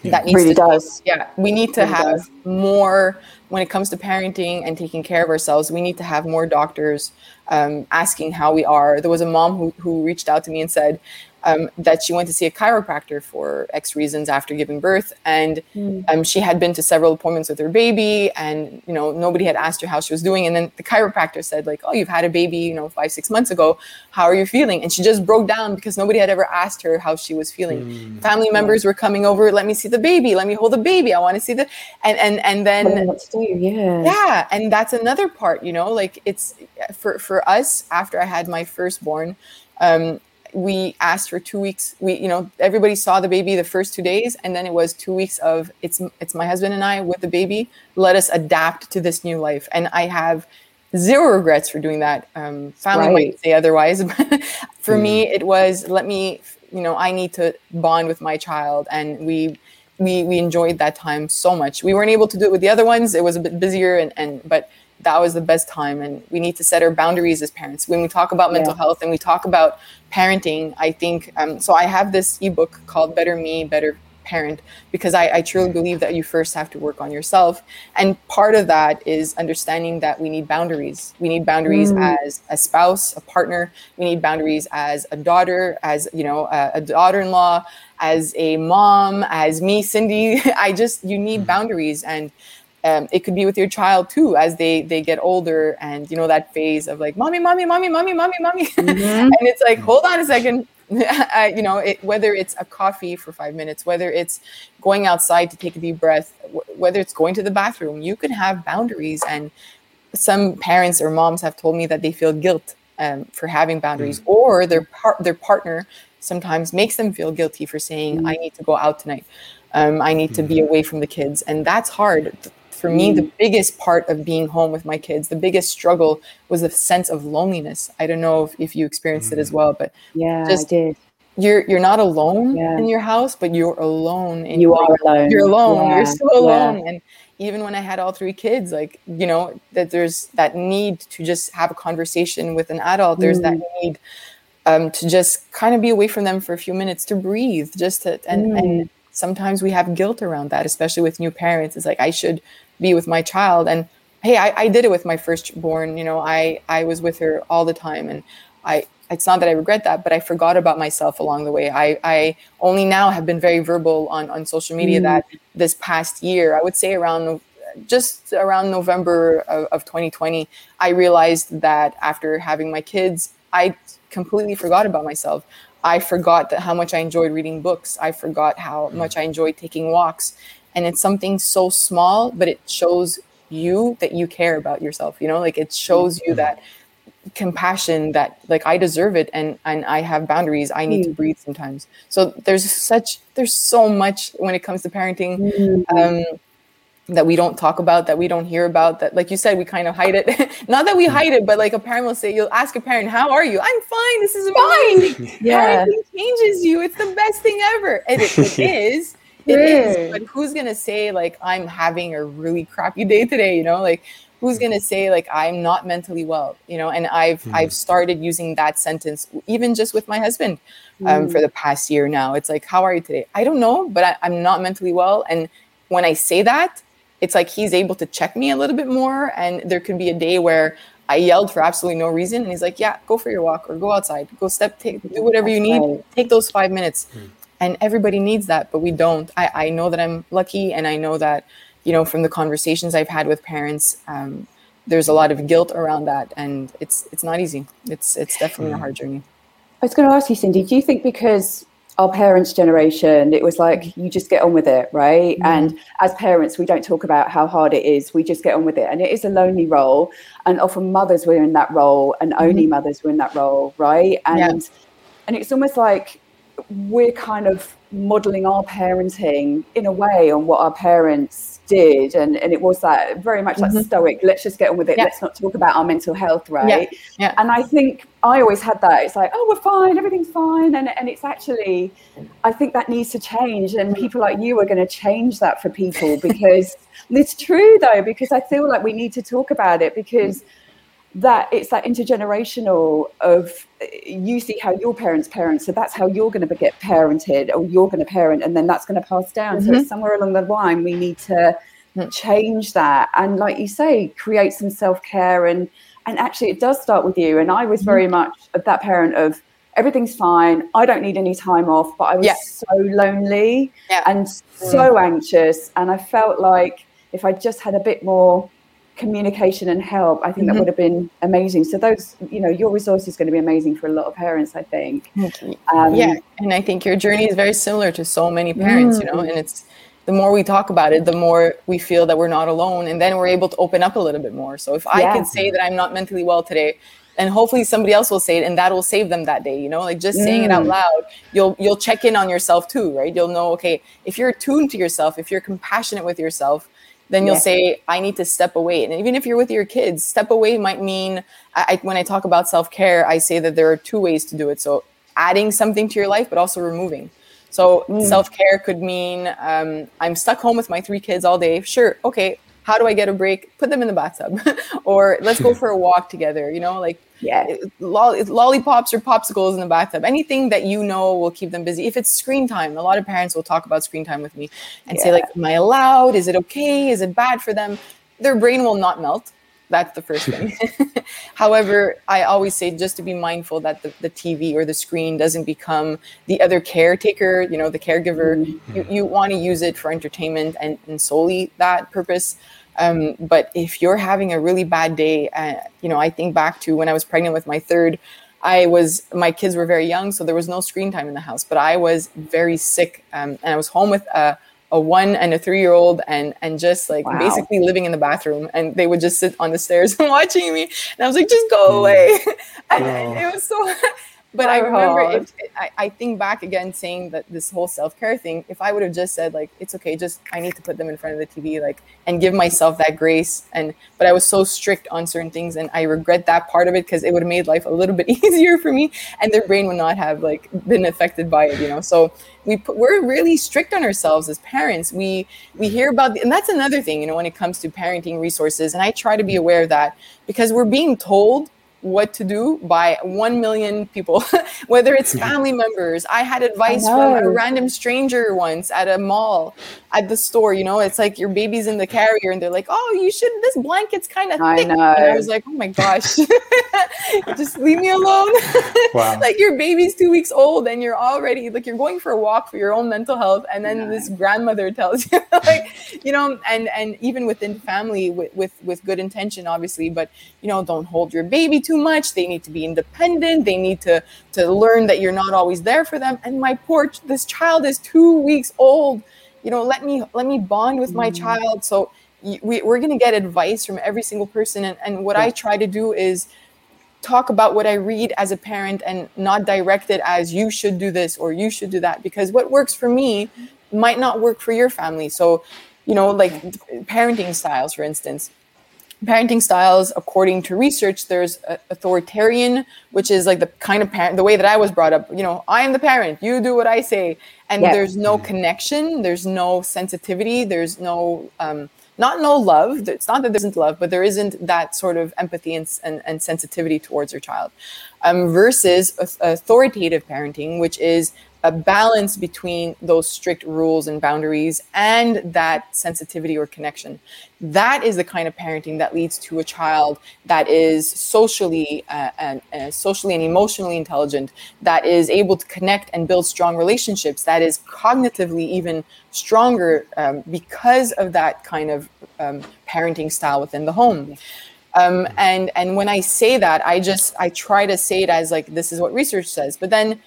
That needs really to does yeah we need to really have does. more when it comes to parenting and taking care of ourselves, we need to have more doctors um, asking how we are. There was a mom who, who reached out to me and said, um, that she went to see a chiropractor for X reasons after giving birth, and mm. um, she had been to several appointments with her baby, and you know nobody had asked her how she was doing, and then the chiropractor said like, "Oh, you've had a baby, you know, five six months ago. How are you feeling?" And she just broke down because nobody had ever asked her how she was feeling. Mm. Family members were coming over, "Let me see the baby. Let me hold the baby. I want to see the," and and and then yeah, yeah, and that's another part, you know, like it's for for us after I had my firstborn. Um, we asked for two weeks. We you know everybody saw the baby the first two days and then it was two weeks of it's it's my husband and i with the baby. Let us adapt to this new life. And i have zero regrets for doing that. Um, family right. might say otherwise but for mm. me it was let me you know i need to bond with my child. And we we we enjoyed that time so much. We weren't able to do it with the other ones. It was a bit busier and and but that was the best time. And we need to set our boundaries as parents. When we talk about mental yeah. health and we talk about parenting i think um, so i have this ebook called better me better parent because I, I, truly believe that you first have to work on yourself. And part of that is understanding that we need boundaries. We need boundaries mm. as a spouse a partner. We need boundaries as a daughter as you know a, a daughter-in-law as a mom as me cindy. I just you need mm. boundaries. And um, it could be with your child too as they they get older and you know that phase of like mommy mommy mommy mommy mommy mommy mm-hmm. and it's like hold on a second uh, you know it, whether it's a coffee for five minutes whether it's going outside to take a deep breath w- whether it's going to the bathroom you can have boundaries and some parents or moms have told me that they feel guilt um, for having boundaries mm-hmm. or their par- their partner sometimes makes them feel guilty for saying mm-hmm. i need to go out tonight um, i need to be mm-hmm. away from the kids and that's hard for me, the biggest part of being home with my kids, the biggest struggle was the sense of loneliness. I don't know if, if you experienced it as well, but yeah, just, I did. You're you're not alone yeah. in your house, but you're alone. In you are alone. You're alone. Yeah. You're so alone. Yeah. And even when I had all three kids, like you know, that there's that need to just have a conversation with an adult. There's mm. that need um, to just kind of be away from them for a few minutes to breathe, just to and mm. and sometimes we have guilt around that, especially with new parents. It's like I should be with my child, and hey, I, I did it with my firstborn. You know, I I was with her all the time, and I it's not that I regret that, but I forgot about myself along the way. I, I only now have been very verbal on, on social media mm. that this past year, I would say around just around November of, of 2020, I realized that after having my kids, I completely forgot about myself. I forgot that how much I enjoyed reading books. I forgot how much I enjoyed taking walks. And it's something so small, but it shows you that you care about yourself. You know, like it shows you that compassion that like I deserve it and and I have boundaries. I need mm. to breathe sometimes. So there's such there's so much when it comes to parenting. Mm. Um, that we don't talk about, that we don't hear about, that, like you said, we kind of hide it. Not that we hmm. hide it, but like a parent will say, you'll ask a parent, How are you? I'm fine. This is fine. yeah. Parenting changes you. It's the best thing ever. And it, it is. It is. But who's going to say, like, I'm having a really crappy day today? You know, like, who's going to say, like, I'm not mentally well? You know, and I've, mm. I've started using that sentence, even just with my husband um, mm. for the past year now. It's like, How are you today? I don't know, but I, I'm not mentally well. And when I say that, it's like he's able to check me a little bit more. And there could be a day where I yelled for absolutely no reason, and he's like, "Yeah, go for your walk or go outside, go step, take, do whatever you need, take those five minutes." Mm. And everybody needs that, but we don't. I, I know that I'm lucky, and I know that, you know, from the conversations I've had with parents, um, there's a lot of guilt around that, and it's it's not easy. It's it's definitely mm. a hmm. hard journey. I was going to ask you, Cindy, do you think because our parents' generation, it was like you just get on with it, right? Mm. And as parents, we don't talk about how hard it is. We just get on with it. And it is a lonely role. And often mothers were in that role and only mm. mothers were in that role, right? And yeah. and it's almost like we're kind of modeling our parenting in a way on what our parents did and and it was that very much like mm-hmm. stoic let's just get on with it yeah. let's not talk about our mental health right yeah. yeah. and i think i always had that it's like oh we're fine everything's fine and and it's actually i think that needs to change and people like you are going to change that for people because it's true though because i feel like we need to talk about it because that it's that intergenerational of you see how your parents parent so that's how you're going to get parented or you're going to parent and then that's going to pass down mm-hmm. so somewhere along the line we need to change that and like you say create some self-care and and actually it does start with you and i was very mm-hmm. much of that parent of everything's fine i don't need any time off but i was yeah. so lonely yeah. and so mm. anxious and i felt like if i just had a bit more communication and help, I think mm-hmm. that would have been amazing. So those, you know, your resource is going to be amazing for a lot of parents, I think. Um, yeah, and I think your journey is very similar to so many parents, mm. you know, and it's the more we talk about it, the more we feel that we're not alone, and then we're able to open up a little bit more. So if I yeah. can say that I'm not mentally well today, and hopefully somebody else will say it and that will save them that day you know like just saying it out mm. loud you'll you'll check in on yourself too right you'll know okay if you're attuned to yourself if you're compassionate with yourself then you'll yeah. say i need to step away. And even if you're with your kids step away might mean I, when i talk about self-care i say that there are two ways to do it. So adding something to your life but also removing. So mm. self-care could mean um, i'm stuck home with my three kids all day. Sure okay how do i get a break? Put them in the bathtub. Or let's go for a walk together you know like yeah. Lollipops or popsicles in the bathtub. Anything that you know will keep them busy. If it's screen time a lot of parents will talk about screen time with me and yeah. say like am i allowed? Is it okay? Is it bad for them? Their brain will not melt. That's the first thing. However i always say just to be mindful that the, the tv or the screen doesn't become the other caretaker you know the caregiver. Mm-hmm. you, you want to use it for entertainment and, and solely that purpose um, but if you're having a really bad day, uh, you know, I think back to when I was pregnant with my third. I was my kids were very young, so there was no screen time in the house. But I was very sick, um, and I was home with a, a one and a three year old, and and just like wow. basically living in the bathroom, and they would just sit on the stairs watching me, and I was like, just go mm. away. and it was so but I remember if, I, I think back again saying that this whole self-care thing, if I would have just said like, it's okay, just I need to put them in front of the TV, like, and give myself that grace. And, but I was so strict on certain things and I regret that part of it because it would have made life a little bit easier for me and their brain would not have like been affected by it, you know? So we put, we're really strict on ourselves as parents. We, we hear about, the, and that's another thing, you know, when it comes to parenting resources. And I try to be aware of that because we're being told what to do by 1 million people, whether it's family members. I had advice from a random stranger once at a mall, at the store. You know, it's like your baby's in the carrier and they're like, oh, you should, this blanket's kind of thick. I know. And I was like, oh my gosh, just leave me alone. Wow. like your baby's two weeks old and you're already, like, you're going for a walk for your own mental health. And then this grandmother tells you, like, you know, and, and even within family with, with, with good intention, obviously, but, you know, don't hold your baby too much. They need to be independent. They need to to learn that you're not always there for them. And my poor this child is two weeks old. You know, let me let me bond with my mm. child. So we, we're going to get advice from every single person. And, and what yeah. I try to do is talk about what I read as a parent and not direct it as you should do this or you should do that because what works for me might not work for your family. So, you know, like parenting styles, for instance parenting styles according to research there's authoritarian which is like the kind of parent the way that i was brought up. You know i am the parent you do what i say. And yes. there's no connection there's no sensitivity there's no um, not no love. It's not that there isn't love but there isn't that sort of empathy and, and, and sensitivity towards your child. Um, versus authoritative parenting which is a balance between those strict rules and boundaries and that sensitivity or connection. That is the kind of parenting that leads to a child that is socially uh, and uh, socially and emotionally intelligent, that is able to connect and build strong relationships, that is cognitively even stronger um, because of that kind of um, parenting style within the home. Um, and and when I say that, I just I try to say it as like this is what research says, but then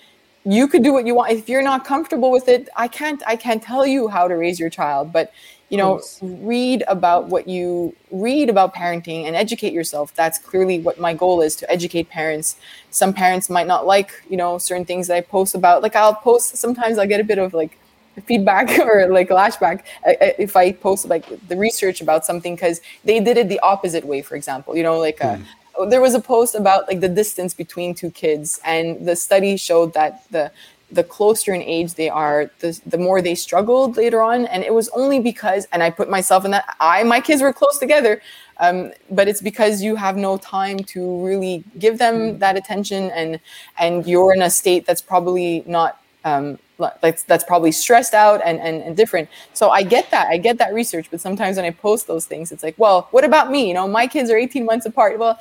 you could do what you want. If you're not comfortable with it i can't i can't tell you how to raise your child but you know read about what you read about parenting and educate yourself. That's clearly what my goal is to educate parents. Some parents might not like you know certain things that i post about. Like i'll post sometimes i'll get a bit of like feedback or like lashback uh, uh, if i post like the research about something because they did it the opposite way for example. You know like uh, mm there was a post about like the distance between two kids and the study showed that the the closer in age they are the, the more they struggled later on and it was only because and i put myself in that i my kids were close together um, but it's because you have no time to really give them mm. that attention and and you're in a state that's probably not um, that's that's probably stressed out and, and and different. So i get that i get that research but sometimes when i post those things it's like well what about me? You know my kids are 18 months apart. Well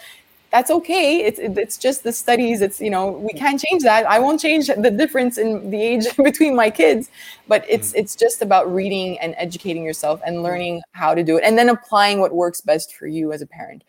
that's okay. It's it's just the studies it's you know we can't change that. I won't change the difference in the age between my kids but it's mm. it's just about reading and educating yourself and learning how to do it and then applying what works best for you as a parent.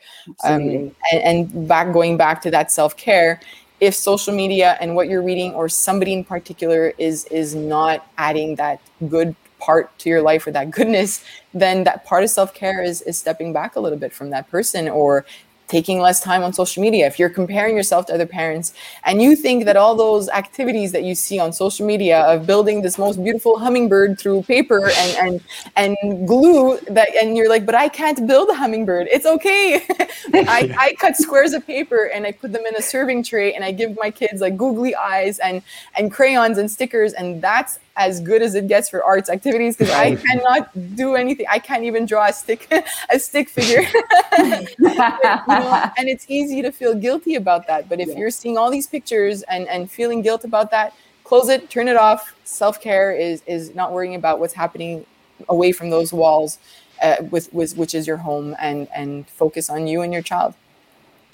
Um, and, and back going back to that self-care if social media and what you're reading or somebody in particular is is not adding that good part to your life or that goodness then that part of self-care is is stepping back a little bit from that person or taking less time on social media, if you're comparing yourself to other parents and you think that all those activities that you see on social media of building this most beautiful hummingbird through paper and and and glue that and you're like, but I can't build a hummingbird. It's okay. I, I cut squares of paper and I put them in a serving tray and I give my kids like googly eyes and and crayons and stickers and that's as good as it gets for arts activities because I cannot do anything. I can't even draw a stick a stick figure. you know, and it's easy to feel guilty about that. But if yeah. you're seeing all these pictures and and feeling guilt about that, close it, turn it off. Self care is is not worrying about what's happening away from those walls, uh, with, with which is your home, and and focus on you and your child.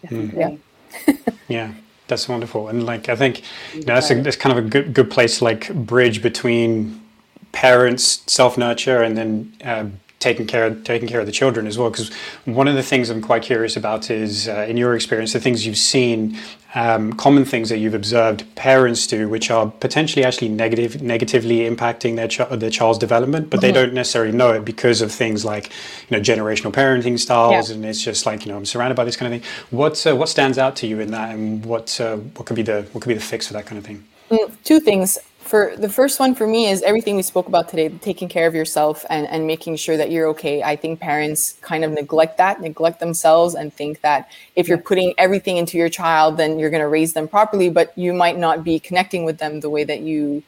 Mm. Yeah. yeah that's wonderful and like i think you know, that's, a, that's kind of a good, good place like bridge between parents self nurture and then uh, taking care of, taking care of the children as well. Because one of the things I'm quite curious about is, uh, in your experience, the things you've seen, um, common things that you've observed parents do, which are potentially actually negative, negatively impacting their ch- their child's development, but mm-hmm. they don't necessarily know it because of things like you know generational parenting styles, yeah. and it's just like you know I'm surrounded by this kind of thing. What uh, what stands out to you in that, and what uh, what could be the what could be the fix for that kind of thing? Mm, two things for the first one for me is everything we spoke about today taking care of yourself and, and making sure that you're okay. I think parents kind of neglect that neglect themselves and think that if you're putting everything into your child then you're going to raise them properly but you might not be connecting with them the way that you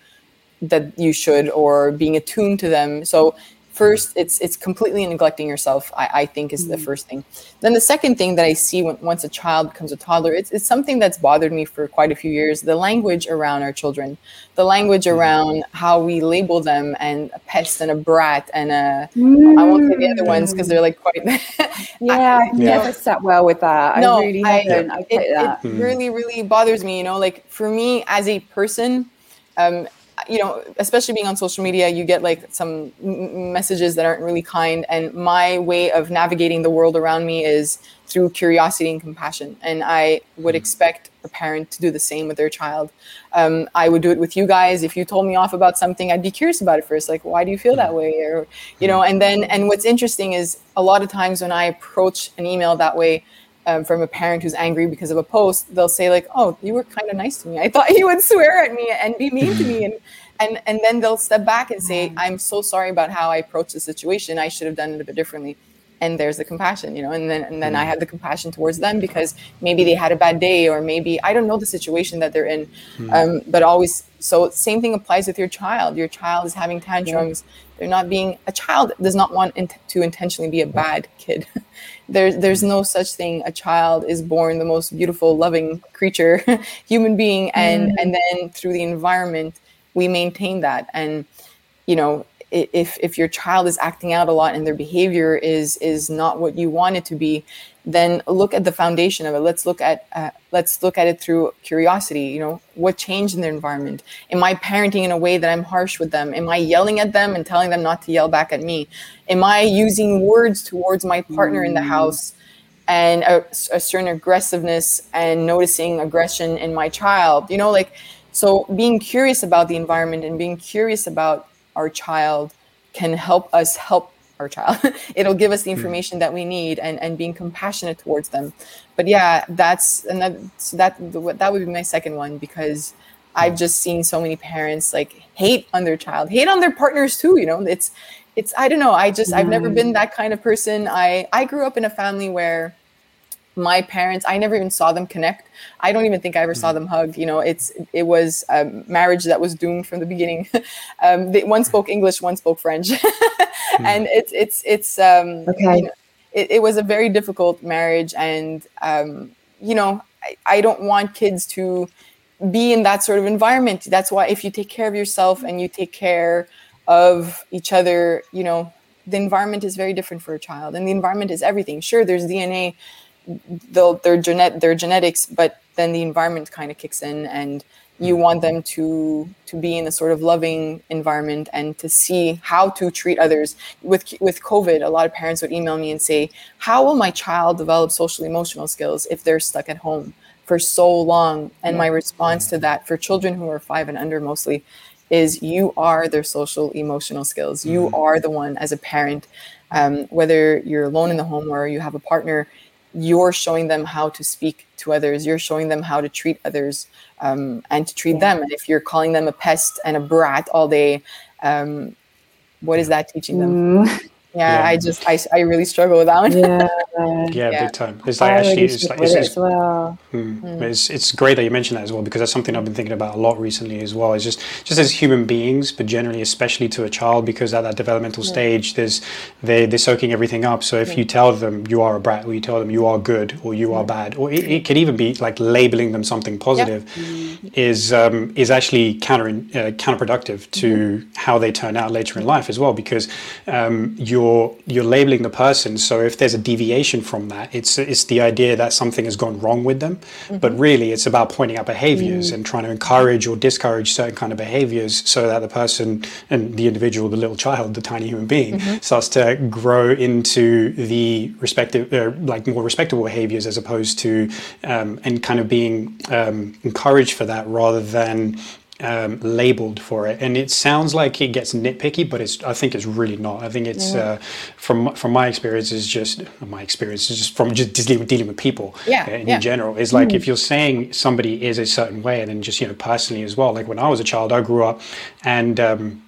that you should or being attuned to them. So first it's it's completely neglecting yourself i, I think is mm-hmm. the first thing then the second thing that i see when, once a child becomes a toddler it's, it's something that's bothered me for quite a few years the language around our children the language mm-hmm. around how we label them and a pest and a brat and a mm. I won't say the other ones because they're like quite yeah i've never sat well with that no, i really haven't I, it, that. it mm. really really bothers me you know like for me as a person um, you know, especially being on social media, you get like some messages that aren't really kind. And my way of navigating the world around me is through curiosity and compassion. And I would mm. expect a parent to do the same with their child. Um, I would do it with you guys. If you told me off about something, I'd be curious about it first. Like, why do you feel that mm. way? Or, you know, and then, and what's interesting is a lot of times when I approach an email that way, um, from a parent who's angry because of a post, they'll say like, "Oh, you were kind of nice to me. I thought you would swear at me and be mean to me." And and and then they'll step back and say, "I'm so sorry about how I approached the situation. I should have done it a bit differently." And there's the compassion, you know. And then and then I have the compassion towards them because maybe they had a bad day or maybe I don't know the situation that they're in. Hmm. Um, but always, so same thing applies with your child. Your child is having tantrums. They're not being a child does not want to intentionally be a bad kid. there's there's no such thing. A child is born the most beautiful, loving creature, human being, and mm. and then through the environment we maintain that. And you know, if if your child is acting out a lot and their behavior is is not what you want it to be, then look at the foundation of it. Let's look at uh, let's look at it through curiosity. You know, what changed in their environment? Am I parenting in a way that I'm harsh with them? Am I yelling at them and telling them not to yell back at me? Am I using words towards my partner in the mm. house? And a, a certain aggressiveness and noticing aggression in my child, you know, like so being curious about the environment and being curious about our child can help us help our child. It'll give us the hmm. information that we need and, and being compassionate towards them. But yeah, that's and that so that that would be my second one because I've just seen so many parents like hate on their child, hate on their partners too. You know, it's it's I don't know. I just I've never been that kind of person. I I grew up in a family where my parents i never even saw them connect. I don't even think i ever saw mm. them hug you know it's it was a marriage that was doomed from the beginning. Um, they, one spoke english one spoke french. Mm. and it's it's it's um okay. you know, it, it, was a very difficult marriage and um you know I, I don't want kids to be in that sort of environment. That's why if you take care of yourself and you take care of each other you know the environment is very different for a child and the environment is everything. Sure there's dna they'll their genet their genetics, but then the environment kind of kicks in and you mm. want them to to be in a sort of loving environment and to see how to treat others with with covid a lot of parents would email me and say how will my child develop social emotional skills if they're stuck at home for so long and my response to that for children who are 5 and under mostly is you are their social emotional skills you mm. are the one as a parent um, whether you're alone in the home or you have a partner you're showing them how to speak to others you're showing them how to treat others um, and to treat yeah. them. And if you're calling them a pest and a brat all day um, what is that teaching them? Mm yeah, yeah, I just I, I really struggle with that one. Yeah, yeah, yeah, big time. It's like I actually it's like it's, it's, well. hmm. mm. it's it's great that you mentioned that as well because that's something I've been thinking about a lot recently as well. It's just just as human beings, but generally, especially to a child, because at that developmental mm. stage, there's they they're soaking everything up. So if mm. you tell them you are a brat, or you tell them you are good, or you are bad, or it, it could even be like labeling them something positive, mm. is um, is actually counter uh, counterproductive to mm-hmm. how they turn out later in life as well because um, you you're you're labeling the person. So if there's a deviation from that, it's it's the idea that something has gone wrong with them. Mm-hmm. But really, it's about pointing out behaviors mm-hmm. and trying to encourage or discourage certain kind of behaviors, so that the person and the individual, the little child, the tiny human being, mm-hmm. starts to grow into the respective, uh, like more respectable behaviors, as opposed to um, and kind of being um, encouraged for that rather than um, labeled for it, and it sounds like it gets nitpicky, but it's I think it's really not. I think it's uh, from from my experience is just my experience is just from just dealing, dealing with people yeah, uh, in yeah. general. Is like mm. if you're saying somebody is a certain way, and then just you know personally as well. Like when I was a child, I grew up, and um,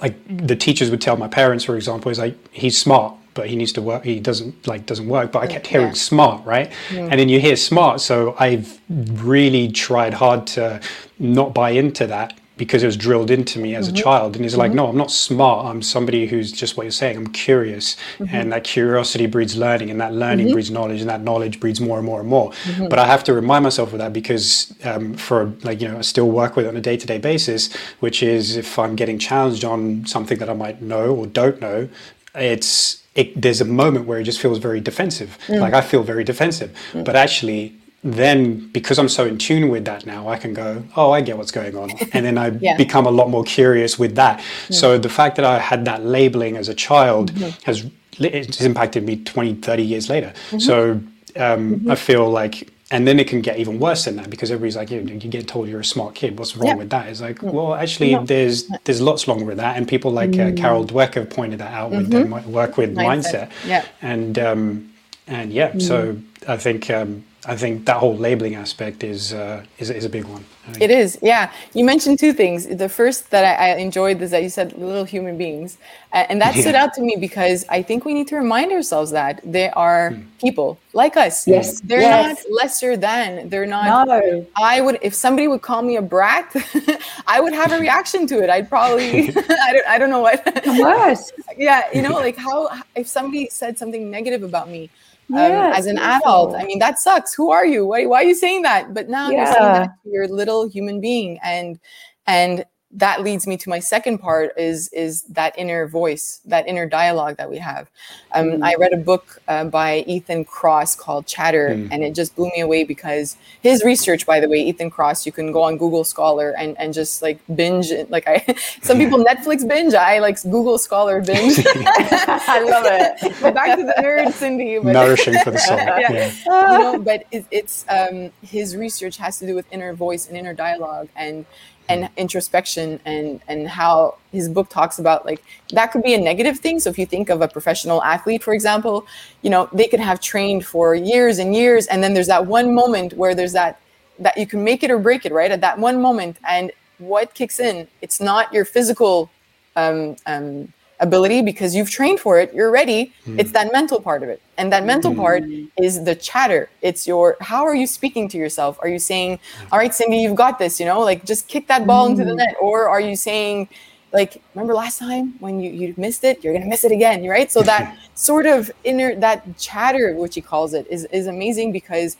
like the teachers would tell my parents, for example, is like he's smart but he needs to work he doesn't like doesn't work but i kept hearing yeah. smart right mm. and then you hear smart so i've really tried hard to not buy into that because it was drilled into me as mm-hmm. a child and he's mm-hmm. like no i'm not smart i'm somebody who's just what you're saying i'm curious mm-hmm. and that curiosity breeds learning and that learning mm-hmm. breeds knowledge and that knowledge breeds more and more and more mm-hmm. but i have to remind myself of that because um, for like you know i still work with it on a day-to-day basis which is if i'm getting challenged on something that i might know or don't know it's it, there's a moment where it just feels very defensive. Mm. Like I feel very defensive. Mm. But actually, then because I'm so in tune with that now, I can go, oh, I get what's going on. And then I yeah. become a lot more curious with that. Mm. So the fact that I had that labeling as a child mm-hmm. has it's impacted me 20, 30 years later. Mm-hmm. So um, mm-hmm. I feel like and then it can get even worse than that because everybody's like, you, you get told you're a smart kid. What's wrong yeah. with that? It's like, well, actually, no. there's there's lots wrong with that, and people like uh, mm. Carol Dweck have pointed that out mm-hmm. with their work with mindset. mindset. Yeah, and um, and yeah, mm. so I think um, I think that whole labeling aspect is uh, is, is a big one. It is, yeah. You mentioned two things. The first that I, I enjoyed is that you said little human beings, and that yeah. stood out to me because I think we need to remind ourselves that they are hmm. people like us. Yes, they're yes. not lesser than. They're not. No. I would, if somebody would call me a brat, I would have a reaction to it. I'd probably, I don't, I don't know what. Worse. yeah, you know, like how if somebody said something negative about me um, as an adult. I mean, that sucks. Who are you? Why, why are you saying that? But now yeah. you're saying that to your little human being, and and that leads me to my second part is is that inner voice that inner dialogue that we have um, mm. i read a book uh, by Ethan Kross called chatter mm. and it just blew me away because his research by the way Ethan Kross you can go on google scholar and and just like binge like i some people netflix binge i like google scholar binge i love it but back to the nerd cindy but, nourishing for the soul yeah, yeah. you know but it, it's um, his research has to do with inner voice and inner dialogue and and introspection and and how his book talks about like that could be a negative thing. So if you think of a professional athlete for example you know they could have trained for years and years and then there's that one moment where there's that that you can make it or break it right? At that one moment and what kicks in it's not your physical um, um, ability because you've trained for it you're ready mm. it's that mental part of it and that mental mm. part is the chatter it's your how are you speaking to yourself are you saying all right cindy you've got this you know like just kick that ball mm. into the hmm. net or are you saying like remember last time when you, you missed it you're gonna miss it again right so that sort of inner that chatter which he calls it is, is amazing because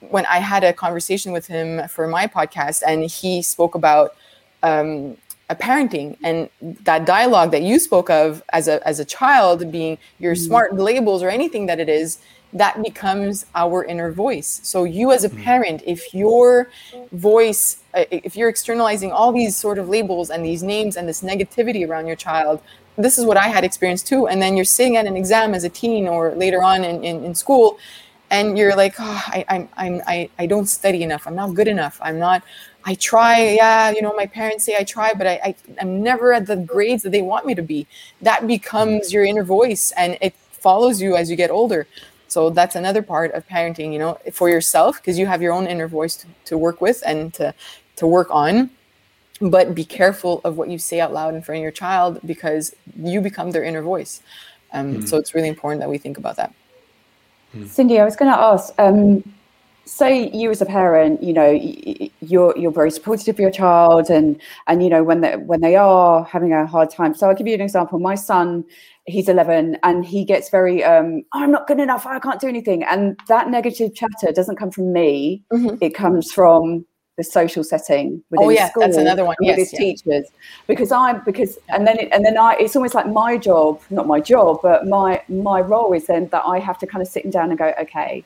when i had a conversation with him for my podcast and he spoke about um, a parenting and that dialogue that you spoke of as a as a child being your mm-hmm. smart labels or anything that it is that becomes our inner voice so you as a mm-hmm. parent if your voice uh, if you're externalizing all these sort of labels and these names and this negativity around your child this is what i had experienced too and then you're sitting at an exam as a teen or later on in, in, in school and you're like oh, I, I'm, I'm, I, I don't study enough i'm not good enough i'm not I try, yeah, you know, my parents say I try, but I, I am never at the grades that they want me to be. That becomes your inner voice and it follows you as you get older. So that's another part of parenting, you know, for yourself, because you have your own inner voice to, to work with and to, to work on. But be careful of what you say out loud in front of your child because you become their inner voice. Um, mm. So it's really important that we think about that. Cindy, I was going to ask, um, say you as a parent you know you're you're very supportive of your child and and you know when they when they are having a hard time. So i'll give you an example. My son he's 11 and he gets very um oh, i'm not good enough. I can't do anything. And that negative chatter doesn't come from me. Mm-hmm. it comes from the social setting within oh yeah school that's another one. yes, with yeah. teachers. Because i'm because and then it, and then i it's almost like my job not my job but my my role is then that i have to kind of sit down and go okay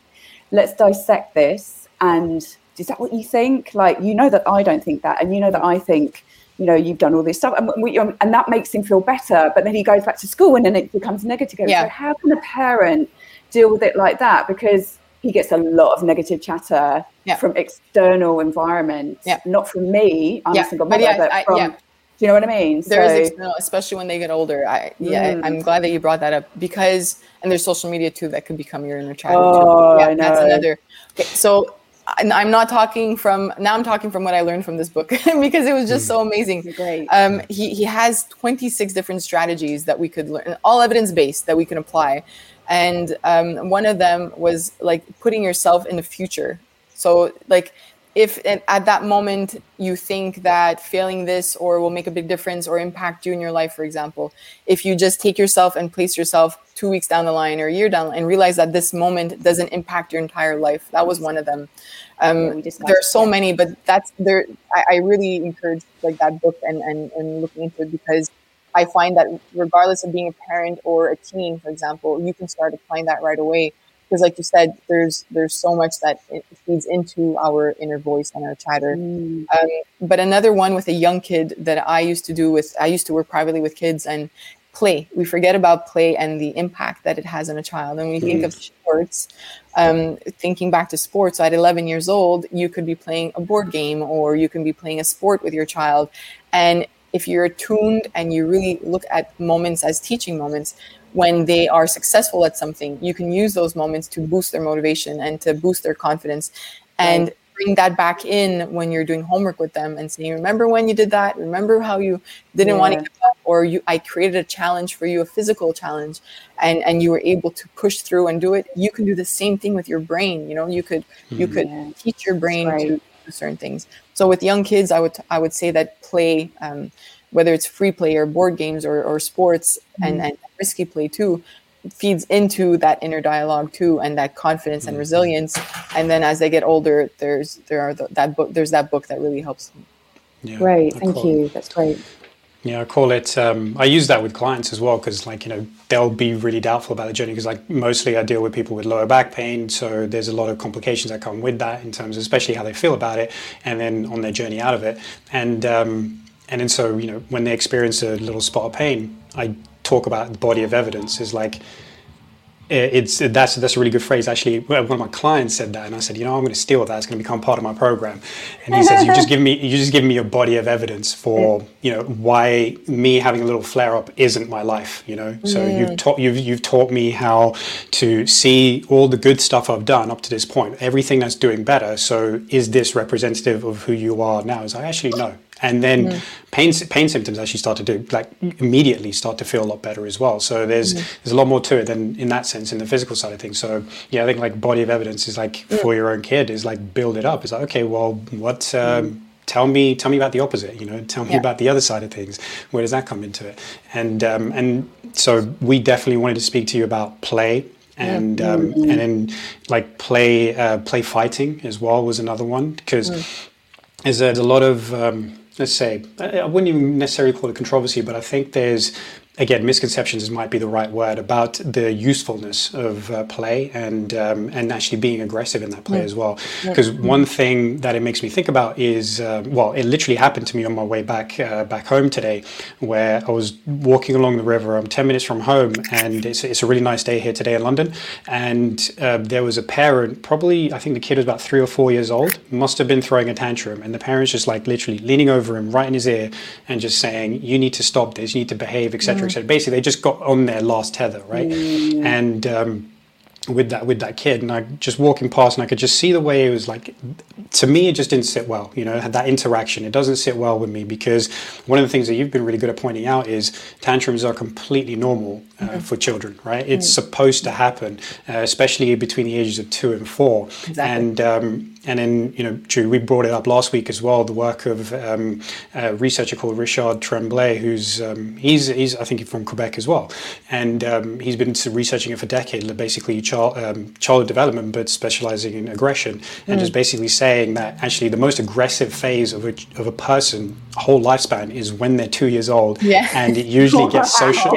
let's dissect this and is that what you think like you know that i don't think that and you know that i think you know you've done all this stuff and, we, um, and that makes him feel better but then he goes back to school and then it becomes negative yeah. so how can a parent deal with it like that because he gets a lot of negative chatter yeah. from external environments, yeah. not from me. I'm yeah. a single mother, but, yeah, but from. Do you know what I mean? There so, is external, especially when they get older. I yeah, mm. I, am glad that you brought that up because and there's social media too that could become your inner child. Oh, yeah, I know. That's another. Okay, so I'm not talking from now. I'm talking from what I learned from this book because it was just so amazing. Great. Um, he he has 26 different strategies that we could learn, all evidence based that we can apply and um, one of them was like putting yourself in the future so like if at that moment you think that failing this or will make a big difference or impact you in your life for example if you just take yourself and place yourself two weeks down the line or a year down and realize that this moment doesn't impact your entire life that was one of them um, there are so many but that's there I, I, really encourage like that book and, and and looking into it because I find that regardless of being a parent or a teen, for example, you can start applying that right away. Because, like you said, there's there's so much that feeds into our inner voice and our chatter. Mm. Um, but another one with a young kid that I used to do with I used to work privately with kids and play. We forget about play and the impact that it has on a child. And when you think of sports, um, thinking back to sports, at 11 years old, you could be playing a board game or you can be playing a sport with your child. And if you're attuned and you really look at moments as teaching moments when they are successful at something you can use those moments to boost their motivation and to boost their confidence and bring that back in when you're doing homework with them and saying remember when you did that remember how you didn't yeah. want to give up or you i created a challenge for you a physical challenge and and you were able to push through and do it you can do the same thing with your brain you know you could mm-hmm. you could yeah. teach your brain right. to certain things. So with young kids, I would I would say that play, um, whether it's free play or board games or, or sports mm-hmm. and, and risky play too, feeds into that inner dialogue too and that confidence and mm-hmm. resilience. And then as they get older, there's there are the, that book there's that book that really helps them. Yeah, great, thank you. That's great. Yeah, I call it. Um, I use that with clients as well because, like, you know, they'll be really doubtful about the journey because, like, mostly I deal with people with lower back pain, so there's a lot of complications that come with that in terms of especially how they feel about it, and then on their journey out of it, and um, and then so you know when they experience a little spot of pain, I talk about the body of evidence is like it's that's that's a really good phrase. Actually, one of my clients said that, and I said, you know, I'm going to steal that. It's going to become part of my program. And he says, you just give me you just give me a body of evidence for you know why me having a little flare up isn't my life. You know, so mm. you've taught you've you've taught me how to see all the good stuff I've done up to this point, everything that's doing better. So is this representative of who you are now? Is I actually no and then mm. pain pain symptoms actually start to do like immediately start to feel a lot better as well. So there's mm. there's a lot more to it than in that sense in the physical side of things. So yeah, I think like body of evidence is like mm. for your own kid is like build it up. It's like okay, well, what? Um, tell me tell me about the opposite you know tell me yeah. about the other side of things where does that come into it and um, and so we definitely wanted to speak to you about play and um, mm-hmm. and then like play uh, play fighting as well was another one because mm. there's a lot of um, let's say, I wouldn't even necessarily call it controversy, but I think there's again, misconceptions might be the right word about the usefulness of uh, play and um, and actually being aggressive in that play as well. Because one thing that it makes me think about is, uh, well, it literally happened to me on my way back uh, back home today, where I was walking along the river. I'm ten minutes from home, and it's it's a really nice day here today in London. And uh, there was a parent, probably I think the kid was about three or four years old, must have been throwing a tantrum, and the parents just like literally leaning over him right in his ear and just saying, "You need to stop this. You need to behave, etc." etc. Basically, they just got on their last tether, right? Mm. And um, with that with that kid, and I just walking past, and I could just see the way it was like. To me, it just didn't sit well. You know, had that interaction. It doesn't sit well with me because one of the things that you've been really good at pointing out is tantrums are completely normal uh, mm-hmm. for children, right? It's mm. supposed to happen, uh, especially between the ages of two and four. Exactly. And um, and then, you know, Drew, we brought it up last week as well. The work of um, a researcher called Richard Tremblay, who's um, he's he's I think from Quebec as well, and um, he's been researching it for decades. Basically, child um, childhood development, but specializing in aggression, and mm. just basically saying that actually the most aggressive phase of a of a person whole lifespan is when they're two years old, yeah. and it usually gets social,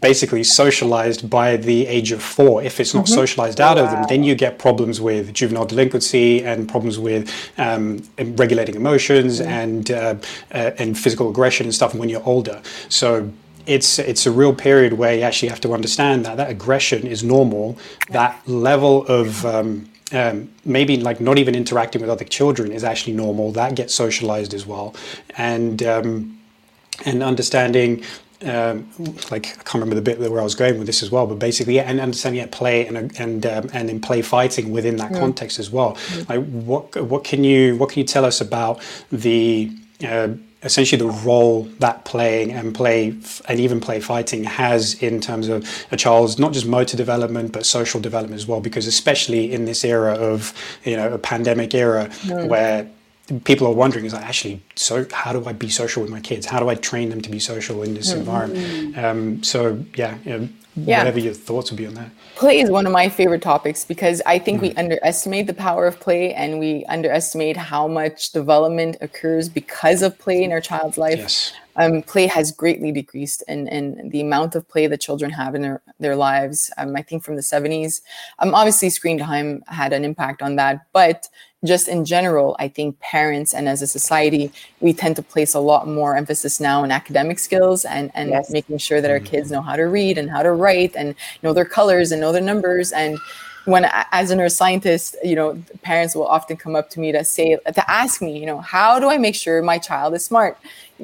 basically socialized by the age of four. If it's not mm-hmm. socialized out wow. of them, then you get problems with juvenile delinquency and problems with um, regulating emotions mm. and uh, uh, and physical aggression and stuff when you're older. So it's it's a real period where you actually have to understand that that aggression is normal. That level of um, um, maybe like not even interacting with other children is actually normal. That gets socialized as well, and um, and understanding um, like I can't remember the bit where I was going with this as well, but basically, yeah, and understanding at play and and um, and in play fighting within that context as well. Like what what can you what can you tell us about the uh, essentially the role that playing and play and even play fighting has in terms of a child's not just motor development but social development as well? Because especially in this era of you know a pandemic era where people are wondering is like actually so how do i be social with my kids how do i train them to be social in this mm-hmm. environment um, so yeah, you know, yeah whatever your thoughts would be on that play is one of my favorite topics because i think mm. we underestimate the power of play and we underestimate how much development occurs because of play in our child's life yes. um, play has greatly decreased in, in the amount of play that children have in their, their lives um, i think from the 70s um, obviously screen time had an impact on that but just in general, I think parents and as a society, we tend to place a lot more emphasis now on academic skills and, and yes. making sure that our kids know how to read and how to write and know their colors and know their numbers. And when, as a neuroscientist, you know, parents will often come up to me to say, to ask me, you know, how do I make sure my child is smart?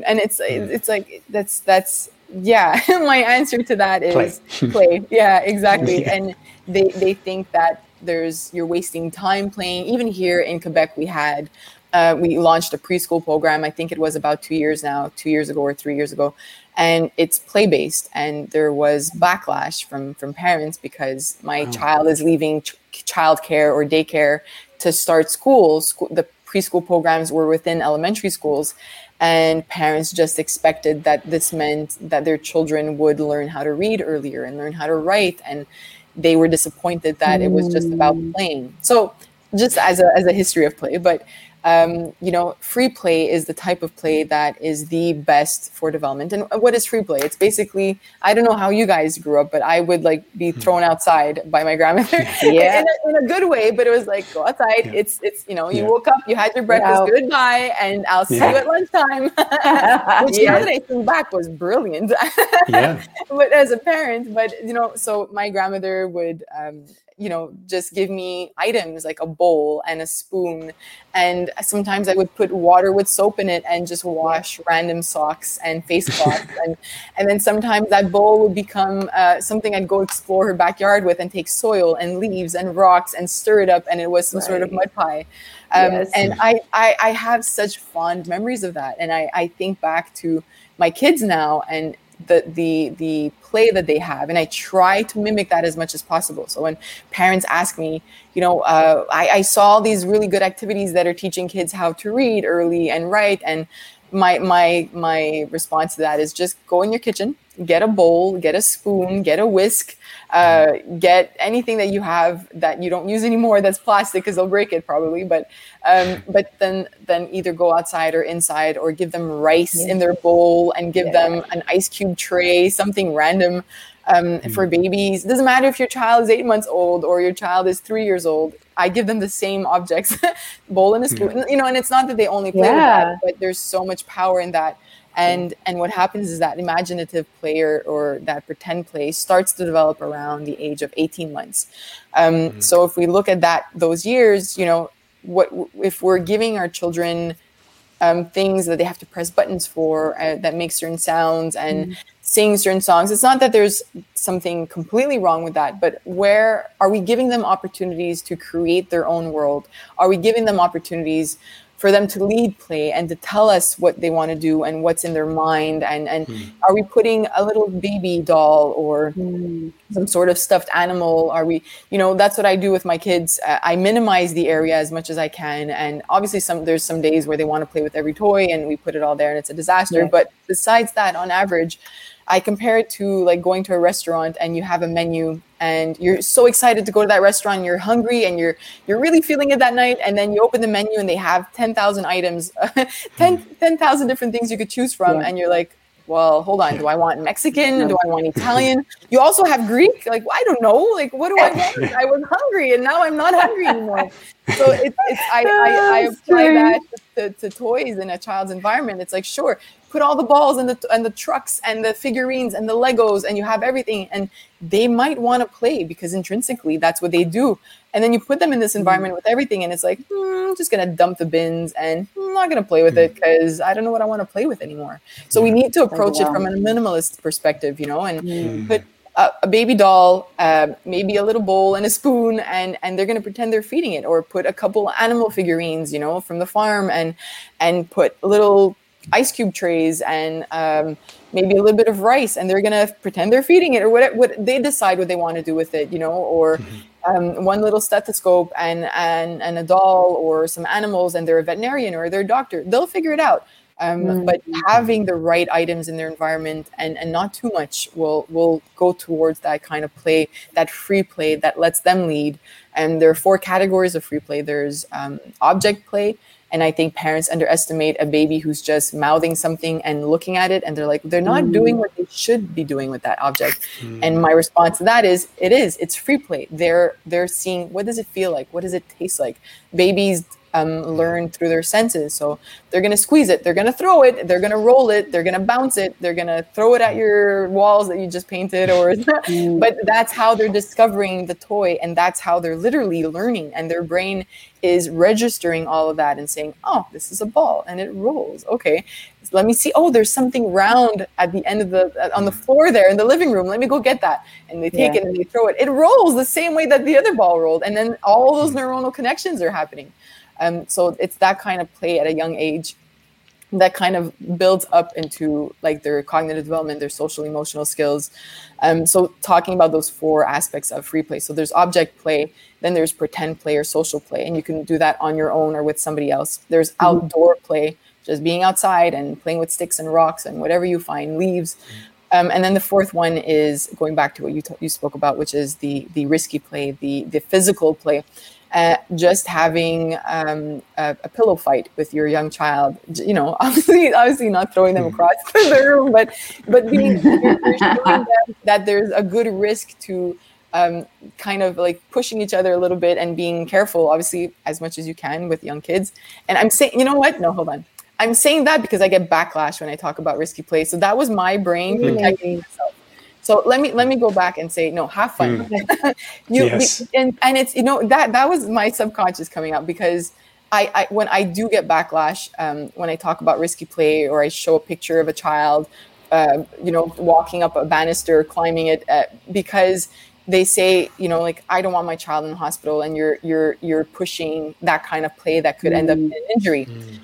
And it's, mm. it's like, that's, that's, yeah, my answer to that is play. play. Yeah, exactly. Yeah. And they, they think that there's you're wasting time playing. Even here in Quebec, we had uh, we launched a preschool program. I think it was about two years now, two years ago or three years ago, and it's play based. And there was backlash from from parents because my oh. child is leaving ch- childcare or daycare to start school. school. The preschool programs were within elementary schools, and parents just expected that this meant that their children would learn how to read earlier and learn how to write and they were disappointed that it was just about mm. playing. So just as a, as a history of play, but um, you know, free play is the type of play that is the best for development. And what is free play? It's basically, I don't know how you guys grew up, but I would like be hmm. thrown outside by my grandmother. Yeah. in, a, in, a, good way, but it was like, go outside. Yeah. It's, it's, you know, you yeah. woke up, you had your breakfast, yeah. goodbye, and I'll see you at lunchtime. Which yeah. now that I think back was brilliant. yeah. But as a parent, but you know, so my grandmother would, um, you know, just give me items like a bowl and a spoon. And sometimes I would put water with soap in it and just wash random socks and face cloths. and, and then sometimes that bowl would become uh, something I'd go explore her backyard with and take soil and leaves and rocks and stir it up. And it was some right. sort of mud pie. Um, yes. And I, I, I have such fond memories of that. And I, I think back to my kids now and the the the play that they have and i try to mimic that as much as possible. So when parents ask me you know uh, I, I saw these really good activities that are teaching kids how to read early and write and my my my response to that is just go in your kitchen get a bowl get a spoon get a whisk uh, get anything that you have that you don't use anymore that's plastic because they'll break it probably but um, but then then either go outside or inside or give them rice yeah. in their bowl and give yeah. them an ice cube tray something random um, mm-hmm. for babies it doesn't matter if your child is eight months old or your child is three years old i give them the same objects bowl and a spoon mm-hmm. you know and it's not that they only play yeah. with that but there's so much power in that and and what happens is that imaginative player or that pretend play starts to develop around the age of 18 months um, mm-hmm. so if we look at that those years you know what if we're giving our children um, things that they have to press buttons for uh, that make certain sounds and mm-hmm. sing certain songs it's not that there's something completely wrong with that but where are we giving them opportunities to create their own world are we giving them opportunities for them to lead play and to tell us what they want to do and what's in their mind and and mm. are we putting a little baby doll or mm. some sort of stuffed animal are we you know that's what i do with my kids uh, i minimize the area as much as i can and obviously some there's some days where they want to play with every toy and we put it all there and it's a disaster yeah. but besides that on average I compare it to like going to a restaurant and you have a menu and you're so excited to go to that restaurant, you're hungry and you're you're really feeling it that night and then you open the menu and they have 10,000 items, 10 hmm. 10,000 different things you could choose from yeah. and you're like, well, hold on. Do I want Mexican? Do I want Italian? You also have Greek. Like, I don't know. Like, what do I want? I was hungry and now I'm not hungry anymore. So it's, it's I, I, I oh, apply that to, to, toys in a child's environment. It's like, sure, put all the balls and the and the trucks and the figurines and the Legos and you have everything and they might want to play because intrinsically that's what they do. And then you put them in this mm. environment with everything and it's like, hmm, I'm just gonna dump the bins and I'm not gonna play with it because mm. I don't know what I want to play with anymore. So we need to approach it from a minimalist perspective, you know, and mm. put a, a, baby doll, uh, maybe a little bowl and a spoon, and and they're gonna pretend they're feeding it, or put a couple animal figurines, you know, from the farm, and and put little ice cube trays and um, maybe a little bit of rice and they're going to pretend they're feeding it or what, what they decide what they want to do with it you know or um, one little stethoscope and, and and a doll or some animals and they're a veterinarian or they're a doctor they'll figure it out um, mm-hmm. but having the right items in their environment and, and not too much will will go towards that kind of play that free play that lets them lead and there are four categories of free play there's um, object play and I think parents underestimate a baby who's just mouthing something and looking at it, and they're like, they're not mm. doing what they should be doing with that object. Mm. And my response to that is, it is. It's free play. They're they're seeing what does it feel like, what does it taste like. Babies um, learn through their senses. So they're going to squeeze it, they're going to throw it, they're going to roll it, they're going to bounce it, they're going to throw it at your walls that you just painted, or mm. but that's how they're discovering the toy, and that's how they're literally learning, and their brain is registering all of that and saying, "Oh, this is a ball, and it rolls." Okay, let me see. Oh, there's something round at the end of the on the floor there in the living room. Let me go get that, and they take yeah. it and they throw it. It rolls the same way that the other ball rolled, and then all those neuronal connections are happening. Um, so it's that kind of play at a young age that kind of builds up into like their cognitive development, their social emotional skills. Um, so talking about those four aspects of free play. So there's object play, then there's pretend play or social play, and you can do that on your own or with somebody else. There's mm-hmm. outdoor play, just being outside and playing with sticks and rocks and whatever you find, leaves. Um, and then the fourth one is going back to what you t- you spoke about, which is the the risky play, the the physical play uh, just having um, a, a, pillow fight with your young child. You know, obviously, obviously not throwing them across the room, but but being you're, you're showing them that there's a good risk to um, kind of like pushing each other a little bit and being careful, obviously, as much as you can with young kids. And I'm saying, you know what? No, hold on. I'm saying that because I get backlash when I talk about risky play. So that was my brain protecting myself so let me let me go back and say no, have fun. Mm. you yes. and and it's you know that that was my subconscious coming out because I, I when I do get backlash um, when I talk about risky play or I show a picture of a child, uh, you know, walking up a banister, climbing it, uh, because they say you know like I don't want my child in the hospital, and you're you're you're pushing that kind of play that could mm. end up in injury. Mm.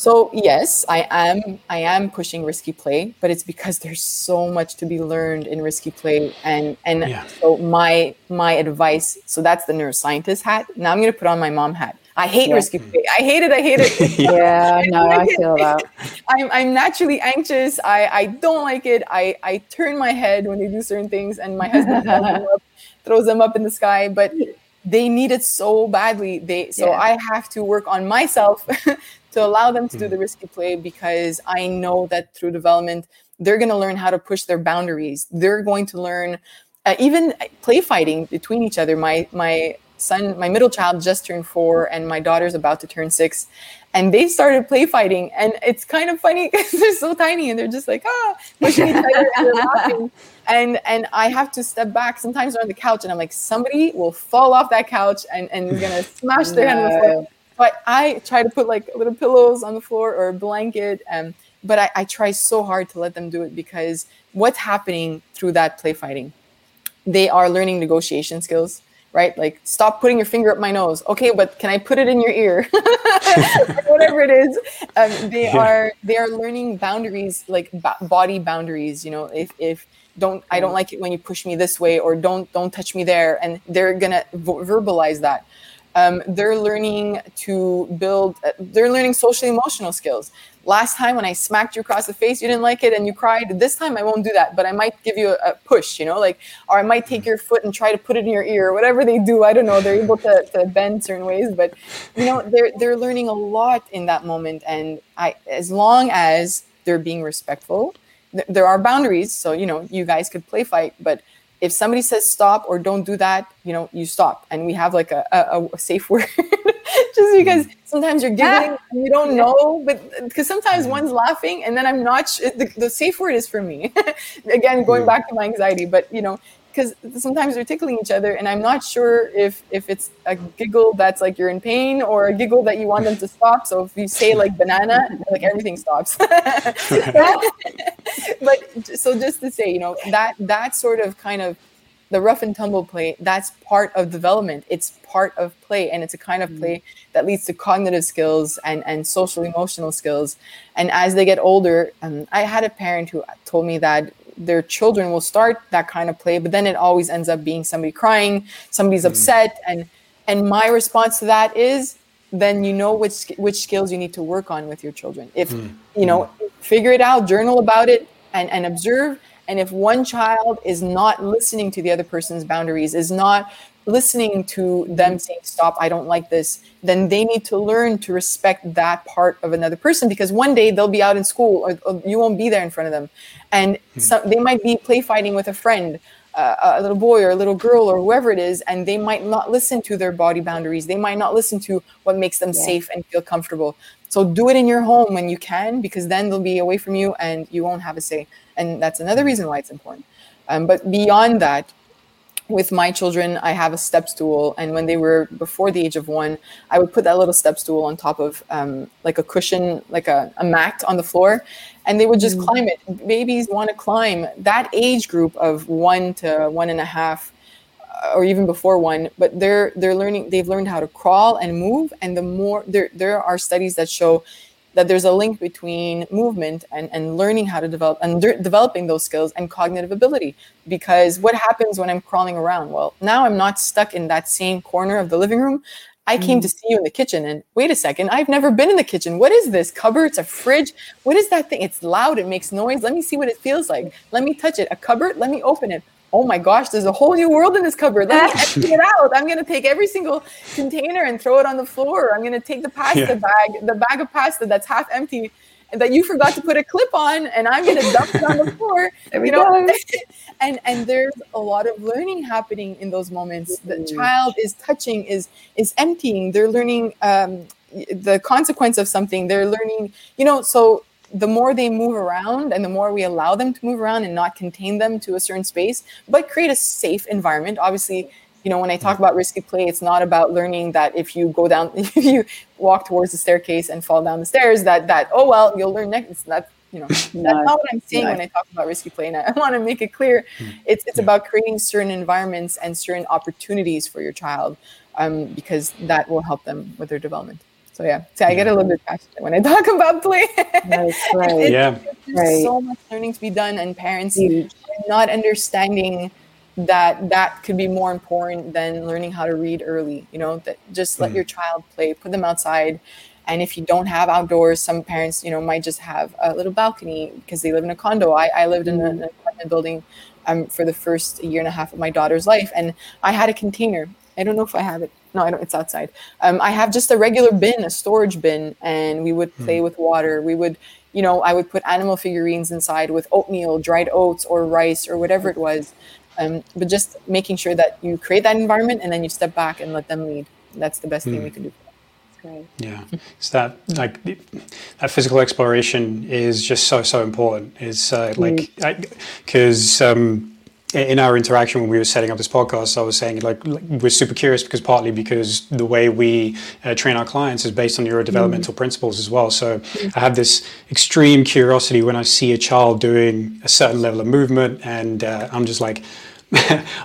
So yes, I am I am pushing risky play, but it's because there's so much to be learned in risky play and and yeah. so my my advice, so that's the neuroscientist hat. Now I'm going to put on my mom hat. I hate yeah. risky play. I hate it. I hate it. yeah, no, I feel that. I'm, I'm naturally anxious. I, I don't like it. I, I turn my head when they do certain things, and my husband up, throws them up in the sky. But they need it so badly. They so yeah. I have to work on myself to allow them to do hmm. the risky play because I know that through development, they're going to learn how to push their boundaries. They're going to learn uh, even play fighting between each other. My my son, my middle child just turned four, and my daughter's about to turn six, and they started play fighting, and it's kind of funny because they're so tiny and they're just like ah pushing each other and laughing. And and I have to step back. Sometimes they're on the couch, and I'm like, somebody will fall off that couch and and is gonna smash their no. head on the floor but I try to put like little pillows on the floor or a blanket. Um, but I, I try so hard to let them do it because what's happening through that play fighting? They are learning negotiation skills. right? Like, stop putting your finger up my nose. Okay, but can I put it in your ear? Whatever it is, um, they yeah. are they are learning boundaries, like b- body boundaries. You know, if if don't I don't like it when you push me this way, or don't don't touch me there, and they're gonna vo- verbalize that. Um, they're learning to build. Uh, they're learning social emotional skills last time when I smacked you across the face, you didn't like it and you cried. This time I won't do that, but I might give you a, a, push, you know, like, or I might take your foot and try to put it in your ear, or whatever they do. I don't know. They're able to, to bend certain ways, but you know, they're they're learning a lot in that moment. And I, as long as they're being respectful, th- there are boundaries. So you know, you guys could play fight, but if somebody says stop or don't do that, you know, you stop. And we have like a, a, a safe word just because mm. sometimes you're giggling and you don't know, but because sometimes mm. one's laughing and then I'm not, sh- the, the safe word is for me. Again, going mm. back to my anxiety, but you know, because sometimes they're tickling each other and i'm not sure if if it's a giggle that's like you're in pain or a giggle that you want them to stop. So if you say like banana like everything stops. But so just to say you know that that sort of kind of the rough and tumble play that's part of development. It's part of play and it's a kind of play that leads to cognitive skills and and social emotional skills. And as they get older um, i had a parent who told me that their children will start that kind of play but then it always ends up being somebody crying somebody's mm. upset and and my response to that is then you know which which skills you need to work on with your children if mm. you know mm. figure it out journal about it and and observe and if one child is not listening to the other person's boundaries is not listening to them saying stop i don't like this then they need to learn to respect that part of another person because one day they'll be out in school or, or you won't be there in front of them. And mm-hmm. so they might be play fighting with a friend uh, a little boy or a little girl or whoever it is and they might not listen to their body boundaries. They might not listen to what makes them yeah. safe and feel comfortable. So do it in your home when you can because then they'll be away from you and you won't have a say. And that's another reason why it's important. Um, but beyond that with my children, I have a step stool, and when they were before the age of one, I would put that little step stool on top of um, like a cushion, like a, a, mat on the floor, and they would just mm climb it. Babies want to climb. That age group of one to one and a half, uh, or even before one, but they're they're learning. They've learned how to crawl and move, and the more there there are studies that show that there's a link between movement and, and learning how to develop and de- developing those skills and cognitive ability. Because what happens when I'm crawling around? Well, now I'm not stuck in that same corner of the living room. I came mm. to see you in the kitchen and wait a second, I've never been in the kitchen. What is this? Cupboards, a fridge? What is that thing? It's loud, it makes noise. Let me see what it feels like. Let me touch it. A cupboard, let me open it oh my gosh, there's a whole new world in this cupboard. Let me empty it out. I'm gonna take every single container and throw it on the floor. I'm gonna take the pasta yeah. bag, the bag of pasta that's half empty that you forgot to put a clip on, and I'm gonna dump it on the floor. There you know, and and there's a lot of learning happening in those moments. The mm-hmm. child is touching, is is emptying. They're learning um, the consequence of something. They're learning, you know, so the more they move around and the more we allow them to move around and not contain them to a certain space, but create a safe environment. Obviously, you know, when I talk about risky play, it's not about learning that if you go down, if you walk towards the staircase and fall down the stairs, that that oh well, you'll learn next. That you know, that's not what I'm saying when I talk about risky play. And I want to make it clear, hmm. it's it's about creating certain environments and certain opportunities for your child, um, because that will help them with their development. So yeah, so I get a little bit passionate when I talk about play. That's right. yeah, there's right. so much learning to be done, and parents Huge. not understanding that that could be more important than learning how to read early. You know, that just let mm. your child play, put them outside. And if you don't have outdoors, some parents, you know, might just have a little balcony because they live in a condo. I, I lived in mm. an apartment building um, for the first year and a half of my daughter's life, and I had a container. I don't know if I have it no, I don't. It's outside. Um, I have just a regular bin, a storage bin, and we would play hmm. with water. We would, you know, I would put animal figurines inside with oatmeal, dried oats, or rice, or whatever it was. Um, but just making sure that you create that environment and then you step back and let them lead. That's the best thing we hmm. can do. Great. Yeah, it's that like that physical exploration is just so so important. It's uh, like because. Mm. Um, in our interaction when we were setting up this podcast, I was saying like, we're super curious because partly because the way we uh, train our clients is based on neurodevelopmental mm. principles as well. So mm. I have this extreme curiosity when I see a child doing a certain level of movement, and uh, I'm just like,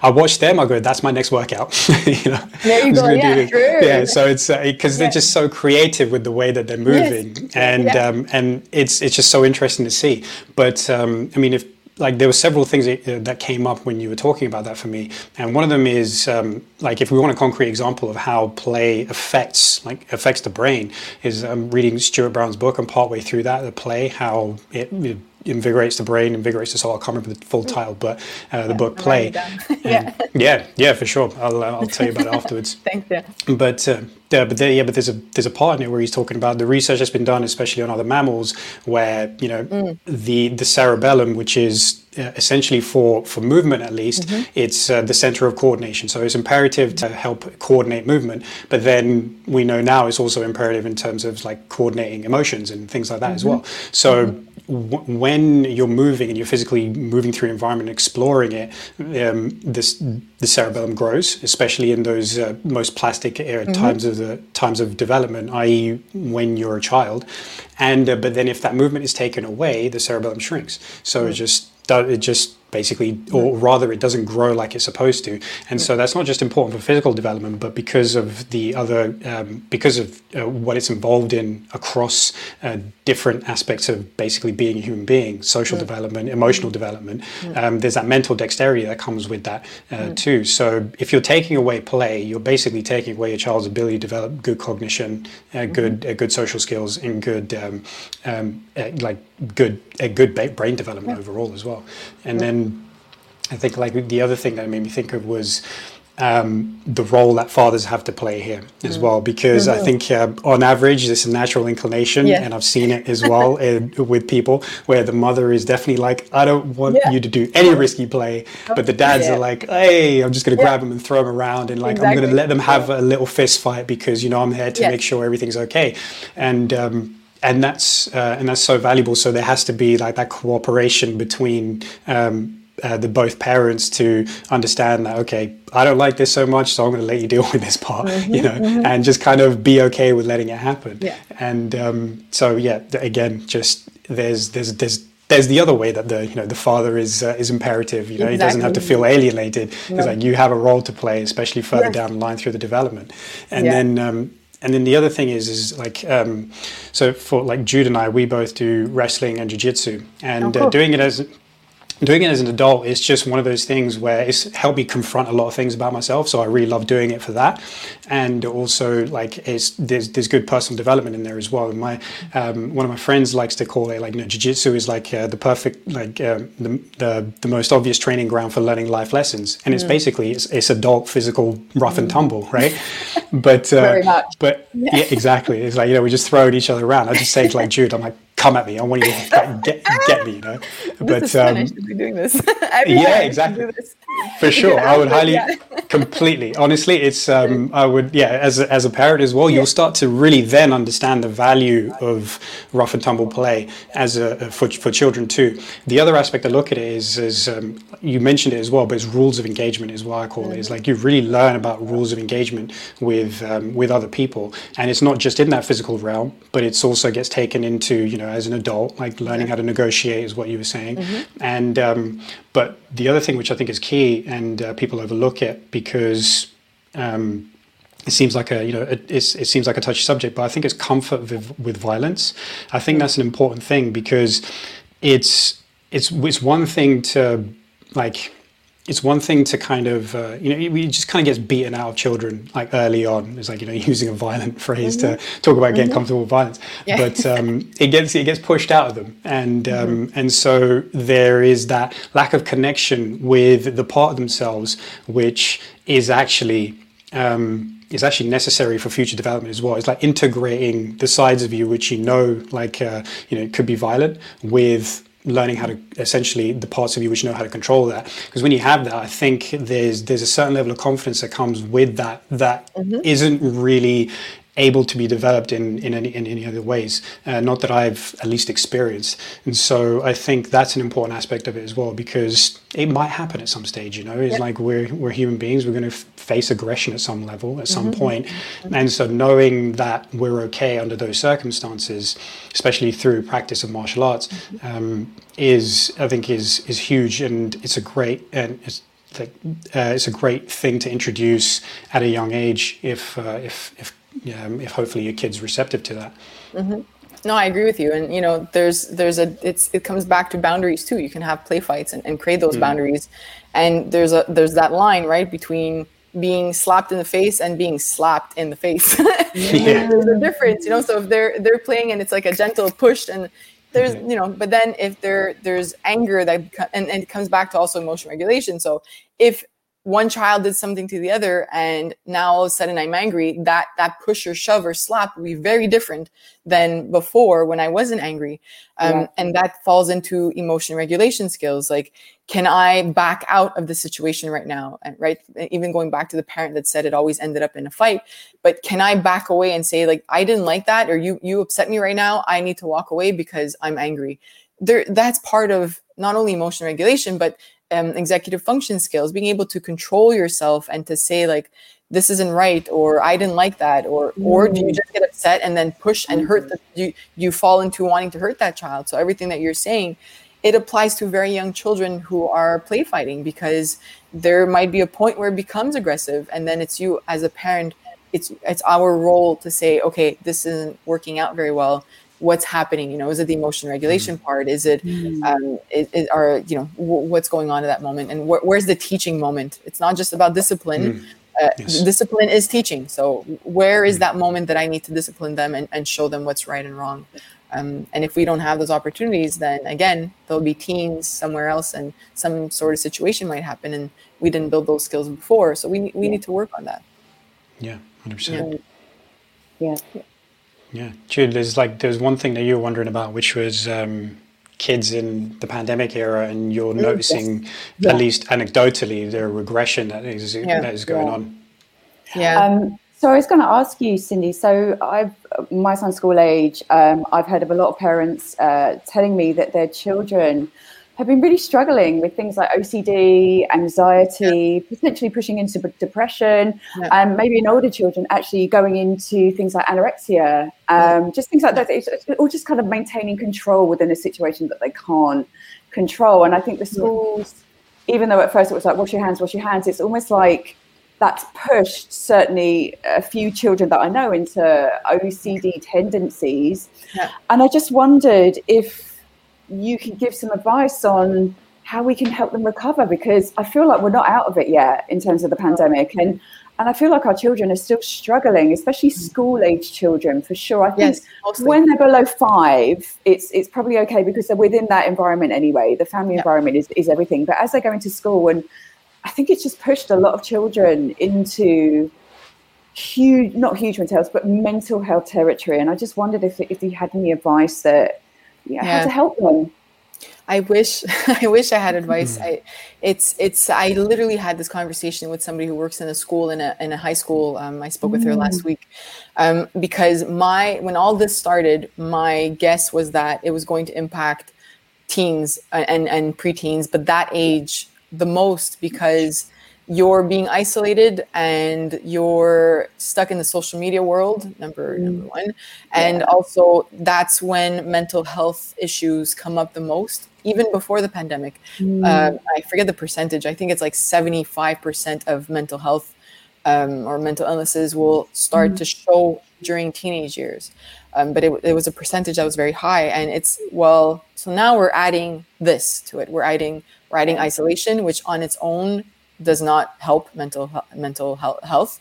I watch them. I go, that's my next workout. you know, there you go. Yeah, true. yeah. So it's because uh, they're just so creative with the way that they're moving, yes. and yeah. um, and it's it's just so interesting to see. But um, I mean, if like there were several things that, uh, that, came up when you were talking about that for me, and one of them is um, like if we want a concrete example of how play affects like affects the brain, is I'm um, reading Stuart Brown's book. I'm partway through that. The play, how it, it invigorates the brain, invigorates the soul. I can't remember the full title, but uh, the yeah, book Play. yeah. yeah, yeah, for sure. I'll, uh, I'll tell you about it afterwards. Thanks. Yeah. But uh, yeah, but there, yeah, but there's a there's a part in it where he's talking about the research that's been done, especially on other mammals, where you know mm. the the cerebellum, which is uh, essentially for for movement at least, mm-hmm. it's uh, the center of coordination. So it's imperative to help coordinate movement. But then we know now it's also imperative in terms of like coordinating emotions and things like that mm-hmm. as well. So mm-hmm w- when you're moving and you're physically moving through an environment, exploring it, um, this the cerebellum grows, especially in those uh, most plastic mm-hmm. times of the times of development, i.e., when you're a child. And uh, but then if that movement is taken away, the cerebellum shrinks. So mm-hmm. it just it just basically, or rather, it doesn't grow like it's supposed to. And so that's not just important for physical development, but because of the other, um, because of uh, what it's involved in across uh, different aspects of basically being a human being, social development, emotional development. Um, there's that mental dexterity that comes with that uh, too. So if you're taking away play, you're basically taking away your child's ability to develop good cognition, uh, mm-hmm. good uh, good social skills, and good um, um, uh, like good a good brain development overall as well. And then I think like the other thing that made me think of was um, the role that fathers have to play here as mm. well, because mm-hmm. I think uh, on average this is a natural inclination, yeah. and I've seen it as well in, with people where the mother is definitely like, I don't want yeah. you to do any risky play, but the dads yeah. are like, Hey, I'm just gonna grab them and throw them around, and like exactly. I'm gonna let them have a little fist fight because you know I'm here to make sure everything's okay, and. Um, and that's uh, and that's so valuable. So there has to be like that cooperation between um, uh, the both parents to understand that okay i don't like this so much so i'm going to let you deal with this part mm-hmm, you know mm-hmm. and just kind of be okay with letting it happen yeah. and um, so yeah again just there's there's there's there's the other way that the you know the father is uh, is imperative you know exactly. he doesn't have to feel alienated it's like you have a role to play especially further down the line through the development and yeah. then um, and then the other thing is is like um, so for like Jude and I we both do wrestling and jiu-jitsu and oh, cool. uh, doing it as doing it as an adult is just one of those things where it's helped me confront a lot of things about myself so i really love doing it for that. And also like it's there's, there's good personal development in there as well. And my um, one of my friends likes to call it like you know jiu-jitsu is like uh, the perfect like um, the, the, the most obvious training ground for learning life lessons. And it's mm. basically it's, it's adult physical rough and mm. tumble right? But uh, but yeah. yeah exactly. It's like you know we just throw each other around. I just say to like jude. I'm like come at me. I want you to get, get, me, you know. But this um, I should be doing this. yeah, exactly. For sure, I would highly, yeah. completely. Honestly, it's um, I would yeah. As a, as a parent as well, yeah. you'll start to really then understand the value of rough and tumble play as a for, for children too. The other aspect I look at it is is um, you mentioned it as well, but it's rules of engagement is what I call it. It's like you really learn about rules of engagement with um, with other people, and it's not just in that physical realm, but it's also gets taken into you know as an adult, like learning how to negotiate is what you were saying. Mm-hmm. And um, but the other thing which I think is key, and uh, people overlook it because. Um, it seems like a you know it, it, seems like a touchy subject, but I think it's comfort with, with violence. I think that's an important thing because it's it's it's one thing to like it's one thing to kind of uh, you know we just kind of gets beaten out of children like early on it's like you know using a violent phrase mm-hmm. to talk about getting mm-hmm. comfortable with violence yeah. but um, it gets it gets pushed out of them and um, mm-hmm. and so there is that lack of connection with the part of themselves which is actually um, is actually necessary for future development as well. It's like integrating the sides of you which you know, like uh, you know, could be violent, with learning how to essentially the parts of you which know how to control that because when you have that i think there's there's a certain level of confidence that comes with that that mm-hmm. not really able to be developed in in any, in any other ways uh, not that i've at least experienced and so i think that's an important aspect of it as well because it might happen at some stage you know it's yep. like we're we're human beings we're going to f- face aggression at some level at some mm-hmm. point. And so knowing that we're okay under those circumstances especially through practice of martial arts mm-hmm. um, is i think is is huge and it's a great and it's uh, it's a great thing to introduce at a young age if uh, if if um, if hopefully your kid's receptive to that. Mm-hmm. No, I agree with you. And you know, there's there's a it's it comes back to boundaries too. You can have play fights and, and create those mm. boundaries. And there's a there's that line right between being slapped in the face and being slapped in the face. yeah. there's a difference, you know. So if they're they're playing and it's like a gentle push and there's mm-hmm. you know but then if there there's anger that and, and it comes back to also emotion regulation so if one child did something to the other and now all of a sudden i'm angry that that push or shove or slap would be very different than before when i wasn't angry. Um, yeah. and that falls into emotion regulation skills like can i back out of the situation right now? And right even going back to the parent that said it always ended up in a fight but can i back away and say like i didn't like that or you you upset me right now i need to walk away because i'm angry. There that's part of not only emotion regulation but um, executive function skills, being able to control yourself and to say like, this isn't right, or I didn't like that, or mm. or do you just get upset and then push and hurt the you you fall into wanting to hurt that child? So everything that you're saying, it applies to very young children who are play fighting because there might be a point where it becomes aggressive, and then it's you as a parent. It's it's our role to say, okay, this isn't working out very well what's happening you know is it the emotion regulation mm. part is it mm. um it, it or you know w- what's going on at that moment and wh- where's the teaching moment it's not just about discipline mm. uh, yes. discipline is teaching so where is that moment that i need to discipline them and, and show them what's right and wrong um, and if we don't have those opportunities then again there'll be teens somewhere else and some sort of situation might happen and we didn't build those skills before so we, we yeah. need to work on that yeah 100% yeah. yeah. Yeah, Jude, there's like there's one thing that you were wondering about, which was um, kids in the pandemic era, and you're mm, noticing, yes. yeah. at least anecdotally, the regression that is yeah. that is going yeah. on. Yeah. Um, so I was going to ask you, Cindy. So I've my son's school age. Um, I've heard of a lot of parents uh, telling me that their children have been really struggling with things like OCD, anxiety, yeah. potentially pushing into depression, yeah. and um, maybe in older children actually going into things like anorexia, um, yeah. just things like that, it's, or just kind of maintaining control within a situation that they can't control. And I think the schools, even though at first it was like wash your hands, wash your hands, it's almost like that's pushed certainly a few children that I know into OCD tendencies. And I just wondered if you can give some advice on how we can help them recover because I feel like we're not out of it yet in terms of the pandemic and and I feel like our children are still struggling, especially mm. school age children for sure. I think yes, when they're below five, it's it's probably okay because they're within that environment anyway. The family environment is, is everything. But as they go into school and I think it's just pushed a lot of children into huge not huge mental health, but mental health territory. And I just wondered if if you had any advice that yeah, yeah. how to help them. I wish I wish I had advice. I, it's it's I literally had this conversation with somebody who works in a school in a in a high school. Um, I spoke with her last mm. week um, because my when all this started, my guess was that it was going to impact teens and and preteens, but that age the most because you're being isolated and you're stuck in the social media world number mm. number one and yeah. also that's when mental health issues come up the most even before the pandemic mm. uh, i forget the percentage i think it's like 75% of mental health um, or mental illnesses will start mm. to show during teenage years um, but it, it was a percentage that was very high and it's well so now we're adding this to it we're adding we're adding isolation which on its own does not help mental mental health.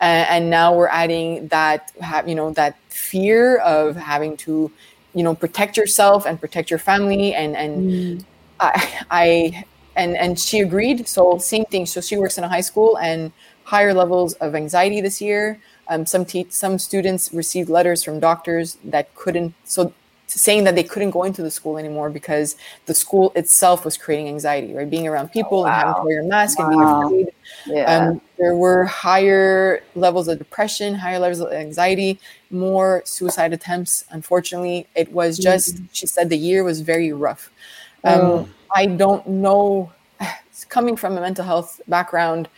And now we're adding that you know that fear of having to you know protect yourself and protect your family and and mm. I, I and and she agreed. So same thing. So she works in a high school and higher levels of anxiety this year. Um, some te- some students received letters from doctors that couldn't so saying that they couldn't go into the school anymore because the school itself was creating anxiety, right? Being around people oh, wow. and having to wear a mask wow. and being afraid. Yeah. Um, there were higher levels of depression, higher levels of anxiety, more suicide attempts. Unfortunately, it was just, mm-hmm. she said the year was very rough. Um, oh. I don't know, coming from a mental health background,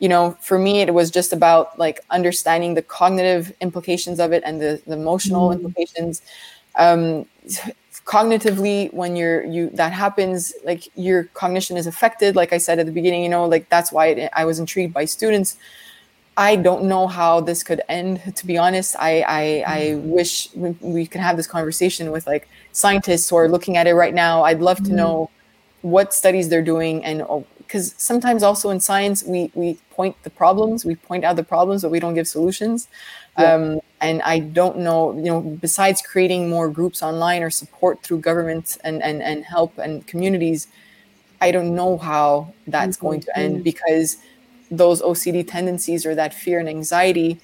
you know, for me, it was just about like understanding the cognitive implications of it and the, the emotional mm. implications um, cognitively when you're you that happens like your cognition is affected like i said at the beginning you know like that's why it, i was intrigued by students i don't know how this could end to be honest i i, I mm. wish we, we could have this conversation with like scientists who are looking at it right now i'd love to mm-hmm. know what studies they're doing and because oh, sometimes also in science we we point the problems we point out the problems but we don't give solutions yeah. um, and I don't know, you know, besides creating more groups online or support through government and and, and help and communities, I don't know how that's mm-hmm. going to end mm-hmm. because those OCD tendencies or that fear and anxiety,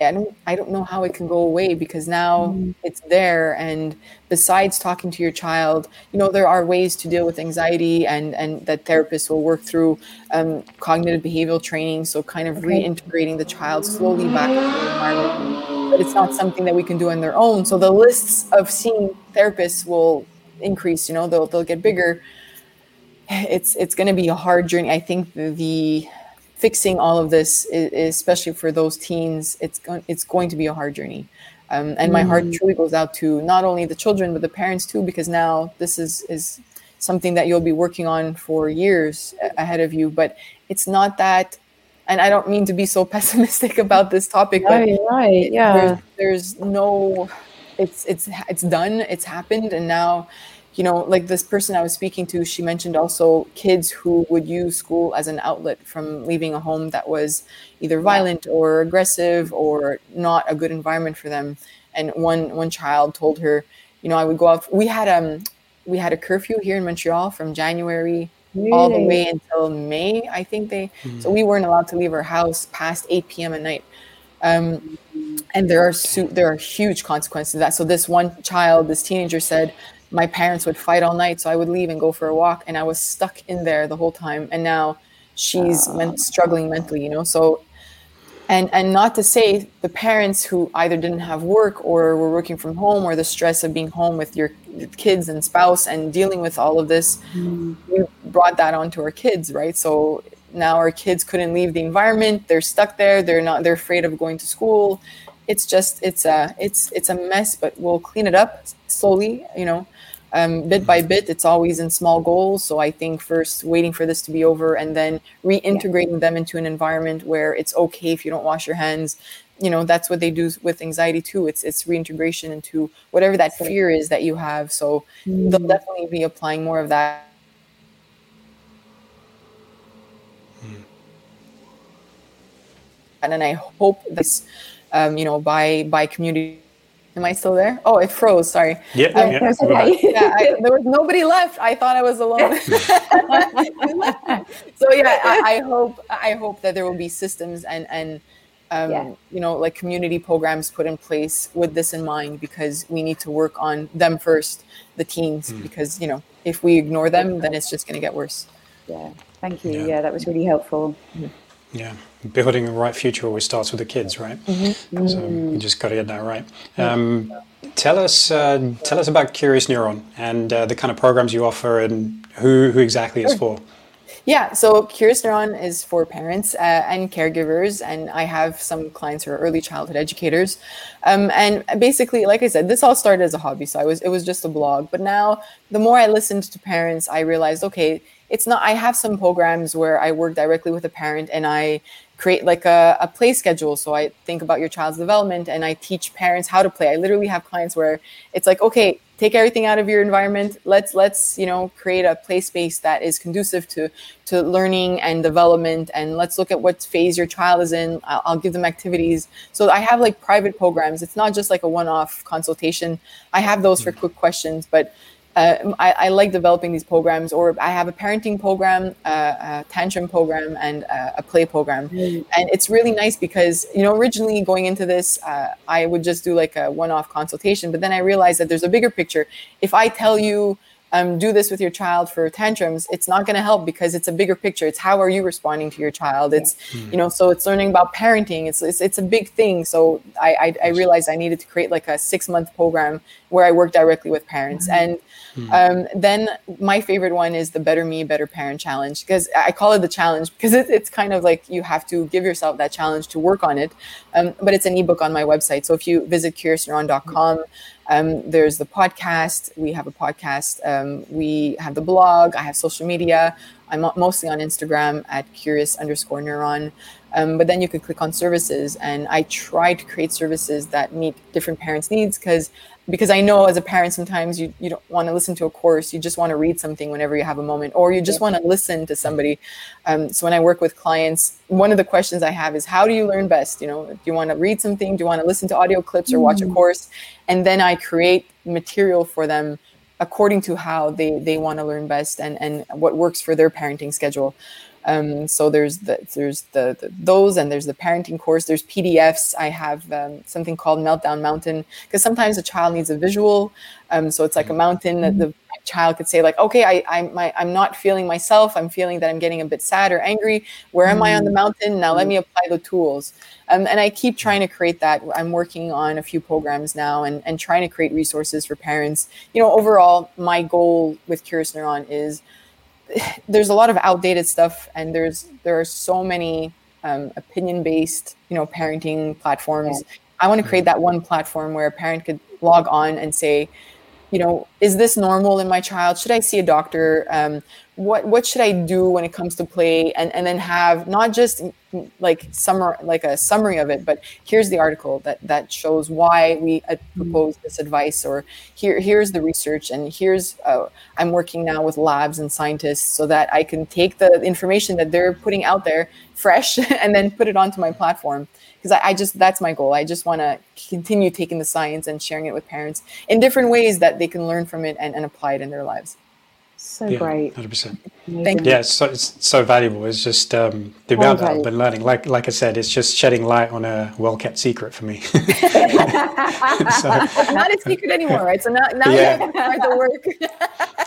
I don't I don't know how it can go away because now mm-hmm. it's there. And besides talking to your child, you know, there are ways to deal with anxiety and and that therapists will work through um, cognitive behavioral training. So kind of okay. reintegrating the child slowly back into the environment but it's not something that we can do on their own. So the lists of seeing therapists will increase. You know, they'll they'll get bigger. It's it's going to be a hard journey. I think the, the fixing all of this, especially for those teens, it's going it's going to be a hard journey. Um, and my heart mm. truly goes out to not only the children but the parents too, because now this is is something that you'll be working on for years ahead of you. But it's not that and I don't mean to be so pessimistic about this topic, but right, right, yeah, there's, there's no, it's it's it's done, it's happened, and now, you know, like this person I was speaking to, she mentioned also kids who would use school as an outlet from leaving a home that was either violent or aggressive or not a good environment for them. And one one child told her, you know, I would go out. We had um we had a curfew here in Montreal from January really? all the way until May, I think they. Mm-hmm. So we weren't allowed to leave our house past 8 p.m. at night. Um, and there are su- there are huge consequences to that. So this one child, this teenager said, my parents would fight all night, so I would leave and go for a walk, and I was stuck in there the whole time. And now she's men- struggling mentally, you know. So and and not to say the parents who either didn't have work or were working from home or the stress of being home with your kids and spouse and dealing with all of this mm. we brought that onto our kids right so now our kids couldn't leave the environment they're stuck there they're not they're afraid of going to school it's just it's a it's it's a mess but we'll clean it up slowly you know um, bit by bit it's always in small goals so i think first waiting for this to be over and then reintegrating yeah. them into an environment where it's okay if you don't wash your hands you know that's what they do with anxiety too it's it's reintegration into whatever that fear is that you have so mm. they'll definitely be applying more of that mm. and then i hope this um, you know by by community Am I still there? Oh, it froze. Sorry. Yeah, um, yeah. Okay. yeah I, there was nobody left. I thought I was alone. so yeah, I, I, hope I hope that there will be systems and and um, yeah. you know like community programs put in place with this in mind because we need to work on them first, the teens, mm. because you know if we ignore them, then it's just going to get worse. Yeah. Thank you. Yeah, yeah that was really helpful. Yeah, building a right future always starts with the kids, right? Mm-hmm. So we just got to get that right. Um, tell us, uh, tell us about Curious Neuron and uh, the kind of programs you offer and who who exactly it's for. Yeah, so Curious Neuron is for parents uh, and caregivers, and I have some clients who are early childhood educators. Um, and basically, like I said, this all started as a hobby, so I was it was just a blog. But now, the more I listened to parents, I realized, okay, it's not i have some programs where i work directly with a parent and i create like a, a play schedule. So i think about your child's development and i teach parents how to play. I literally have clients where it's like okay take everything out of your environment. Let's let's you know create a play space that is conducive to to learning and development. And let's look at what phase your child is in. I'll, I'll give them activities. So i have like private programs. It's not just like a one-off consultation. I have those for mm-hmm. quick questions but uh, I, I, like developing these programs, or I have a parenting program, uh, a tantrum program, and uh, a play program. Mm. And it's really nice because, you know, originally going into this, uh, I would just do like a one off consultation, but then I realized that there's a bigger picture. If I tell you, um, do this with your child for tantrums it's not going to help because it's a bigger picture. It's how are you responding to your child? It's mm. you know so it's learning about parenting. It's it's, it's a big thing. So I, I, I realized i needed to create like a six month program where i work directly with parents. Mm. and mm. Um, then my favorite one is the better me better parent challenge because i call it the challenge because it, it's kind of like you have to give yourself that challenge to work on it. Um, but it's an ebook on my website. So if you visit curiousneuron.com Um, there's the podcast. We have a podcast. Um, we have the blog. I have social media. I'm mostly on Instagram at curious underscore neuron. Um, but then you could click on services, and I try to create services that meet different parents' needs because because I know as a parent sometimes you, you don't want to listen to a course, you just want to read something whenever you have a moment, or you just want to listen to somebody. Um, so when I work with clients, one of the questions I have is how do you learn best? You know, do you want to read something? Do you want to listen to audio clips or watch a mm. course? And then I create material for them according to how they, they want to learn best and, and what works for their parenting schedule. Um, so there's the, there's the, the, those and there's the parenting course. There's PDFs. I have um, something called Meltdown Mountain because sometimes a child needs a visual. Um, so it's like a mountain that the child could say like, okay, I, I my, I'm not feeling myself. I'm feeling that I'm getting a bit sad or angry. Where am I on the mountain? Now let me apply the tools. Um, and I keep trying to create that. I'm working on a few programs now and, and trying to create resources for parents. You know, overall, my goal with Curious Neuron is there's a lot of outdated stuff and there's there are so many um, opinion based you know parenting platforms. Yeah. i want to create that one platform where a parent could log on and say you know is this normal in my child? Should i see a doctor? Um, what what should I do when it comes to play and and then have not just like summer like a summary of it but here's the article that that shows why we uh, mm-hmm. propose this advice or here here's the research and here's uh, I'm working now with labs and scientists so that I can take the information that they're putting out there fresh and then put it onto my platform because I, I, just that's my goal. I just want to continue taking the science and sharing it with parents in different ways that they can learn from it and, and apply it in their lives. So yeah, great. 100%. Thank you. Yeah, it's so, it's so valuable. It's just um, the amount that I've been learning. Like like I said, it's just shedding light on a well kept secret for me. so, not a secret anymore, right? So now, now yeah. you have the work.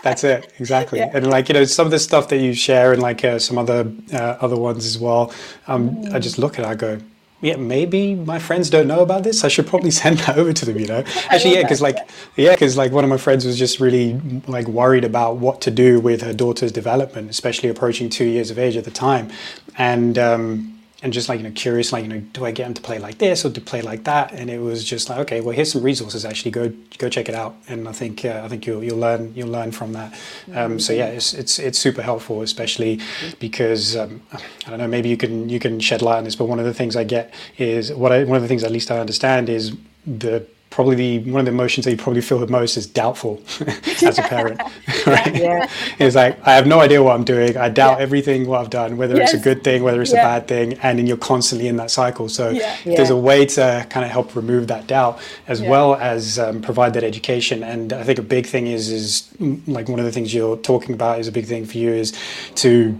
That's it, exactly. Yeah. And like you know, some of the stuff that you share and like uh, some other uh, other ones as well. Um, mm. I just look at it, I go, yeah, maybe my friends don't know about this. I should probably send that over to them, you know? Actually, yeah, because like, yeah, because like one of my friends was just really like worried about what to do with her daughter's development, especially approaching two years of age at the time. And, um, and just like you know curious like you know do i get him to play like this or to play like that? And it was just like okay well here's some resources actually. Go go check it out. And i think uh, i think you'll you'll learn you'll learn from that. Um, so yeah it's, it's it's super helpful especially because um, i don't know maybe you can you can shed light on this but one of the things i get is what I, one of the things at least i understand is the probably the one of the emotions that you probably feel the most is doubtful as a parent right yeah. it's like i have no idea what i'm doing i doubt yeah. everything what i've done whether yes. it's a good thing whether it's yeah. a bad thing and then you're constantly in that cycle so there's a way to kind of help remove that doubt as well as um, provide that education and i think a big thing is is like one of the things you're talking about is a big thing for you is to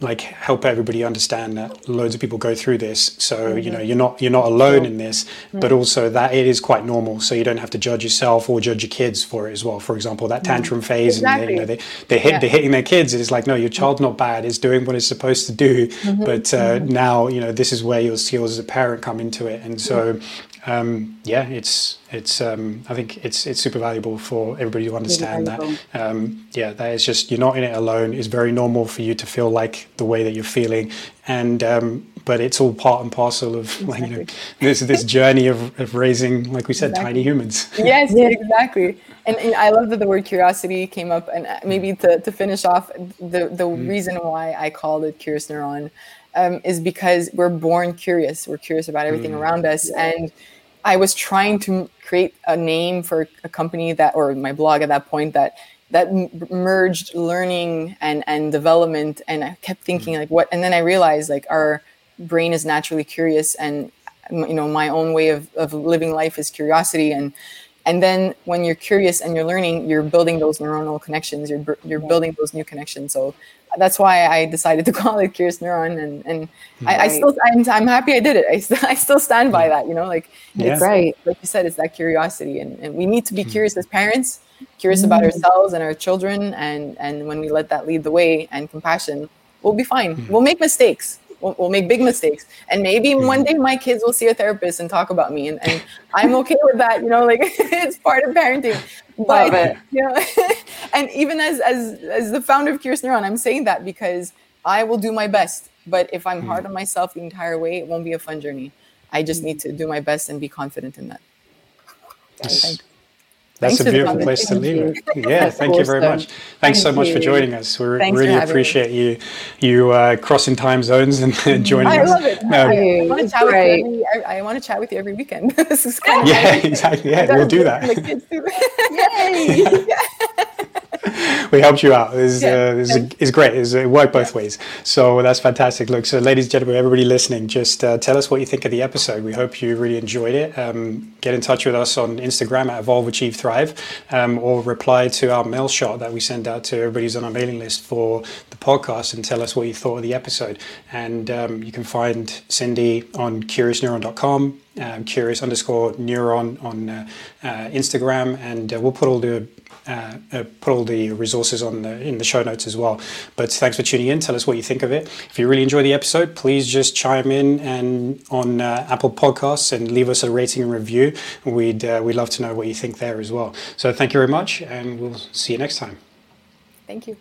like help everybody understand that loads of people go through this so mm-hmm. you know you're not you're not alone in this mm-hmm. but also that it is quite normal so you don't have to judge yourself or judge your kids for it as well for example that mm-hmm. tantrum mm-hmm. phase exactly. and they, you know they, they hit yeah. they're hitting their kids it's like no your child's not bad it's doing what it's supposed to do mm-hmm. but uh, mm-hmm. now you know this is where your skills as a parent come into it and so um, yeah, it's it's um, I think it's it's super valuable for everybody to understand that. Um, yeah, that is just you're not in it alone. It's very normal for you to feel like the way that you're feeling, and um, but it's all part and parcel of exactly. like you know this this journey of, of raising, like we said, exactly. tiny humans. Yes, yeah. exactly. And, and, I love that the word curiosity came up, and uh, maybe to, to finish off the the mm. reason why I called it Curious Neuron um, is because we're born curious. We're curious about everything mm. around us, yeah. and I was trying to create a name for a company that, or my blog at that point, that that merged learning and and development. And I kept thinking mm. like, what? And then I realized like our brain is naturally curious, and you know, my own way of of living life is curiosity and and then when you're curious and you're learning you're building those neuronal connections you're, you're building those new connections so that's why i decided to call it curious neuron and, and right. I, I, still I'm, I'm happy i did it I, st- I still stand by that you know like yeah. it's right like you said it's that curiosity and, and we need to be mm-hmm. curious as parents curious mm-hmm. about ourselves and our children and and when we let that lead the way and compassion we'll be fine mm-hmm. we'll make mistakes we'll, we'll, make big mistakes and maybe mm-hmm. one day my kids will see a therapist and talk about me and, and i'm okay with that you know like it's part of parenting but you know and even as as as the founder of curious neuron i'm saying that because i will do my best but if i'm mm-hmm. hard on myself the entire way it won't be a fun journey i just need to do my best and be confident in that yes. That's Thanks a beautiful place to leave it. Yeah, thank awesome. you very much. Thanks thank so much you. for joining us. We really appreciate me. you you uh, crossing time zones and joining I us. I love it. Um, I, want to chat with you every, I, want to chat with you every weekend. this is kind of yeah, exactly. Yeah, we'll do that. Yay! we helped you out. It's, yeah. uh, great. It's, it worked both yeah. ways. So that's fantastic. Look, so ladies and gentlemen, everybody listening, just uh, tell us what you think of the episode. We hope you really enjoyed it. Um, get in touch with us on Instagram at Evolve Achieve Thrive um, or reply to our mail shot that we send out to everybody who's on our mailing list for the podcast and tell us what you thought of the episode. And um, you can find Cindy on curiousneuron.com, um, curious underscore neuron on uh, uh, Instagram, and uh, we'll put all the uh, uh, put all the resources on the, in the show notes as well. But thanks for tuning in. Tell us what you think of it. If you really enjoy the episode, please just chime in and on uh, Apple Podcasts and leave us a rating and review. We'd uh, we'd love to know what you think there as well. So thank you very much, and we'll see you next time. Thank you.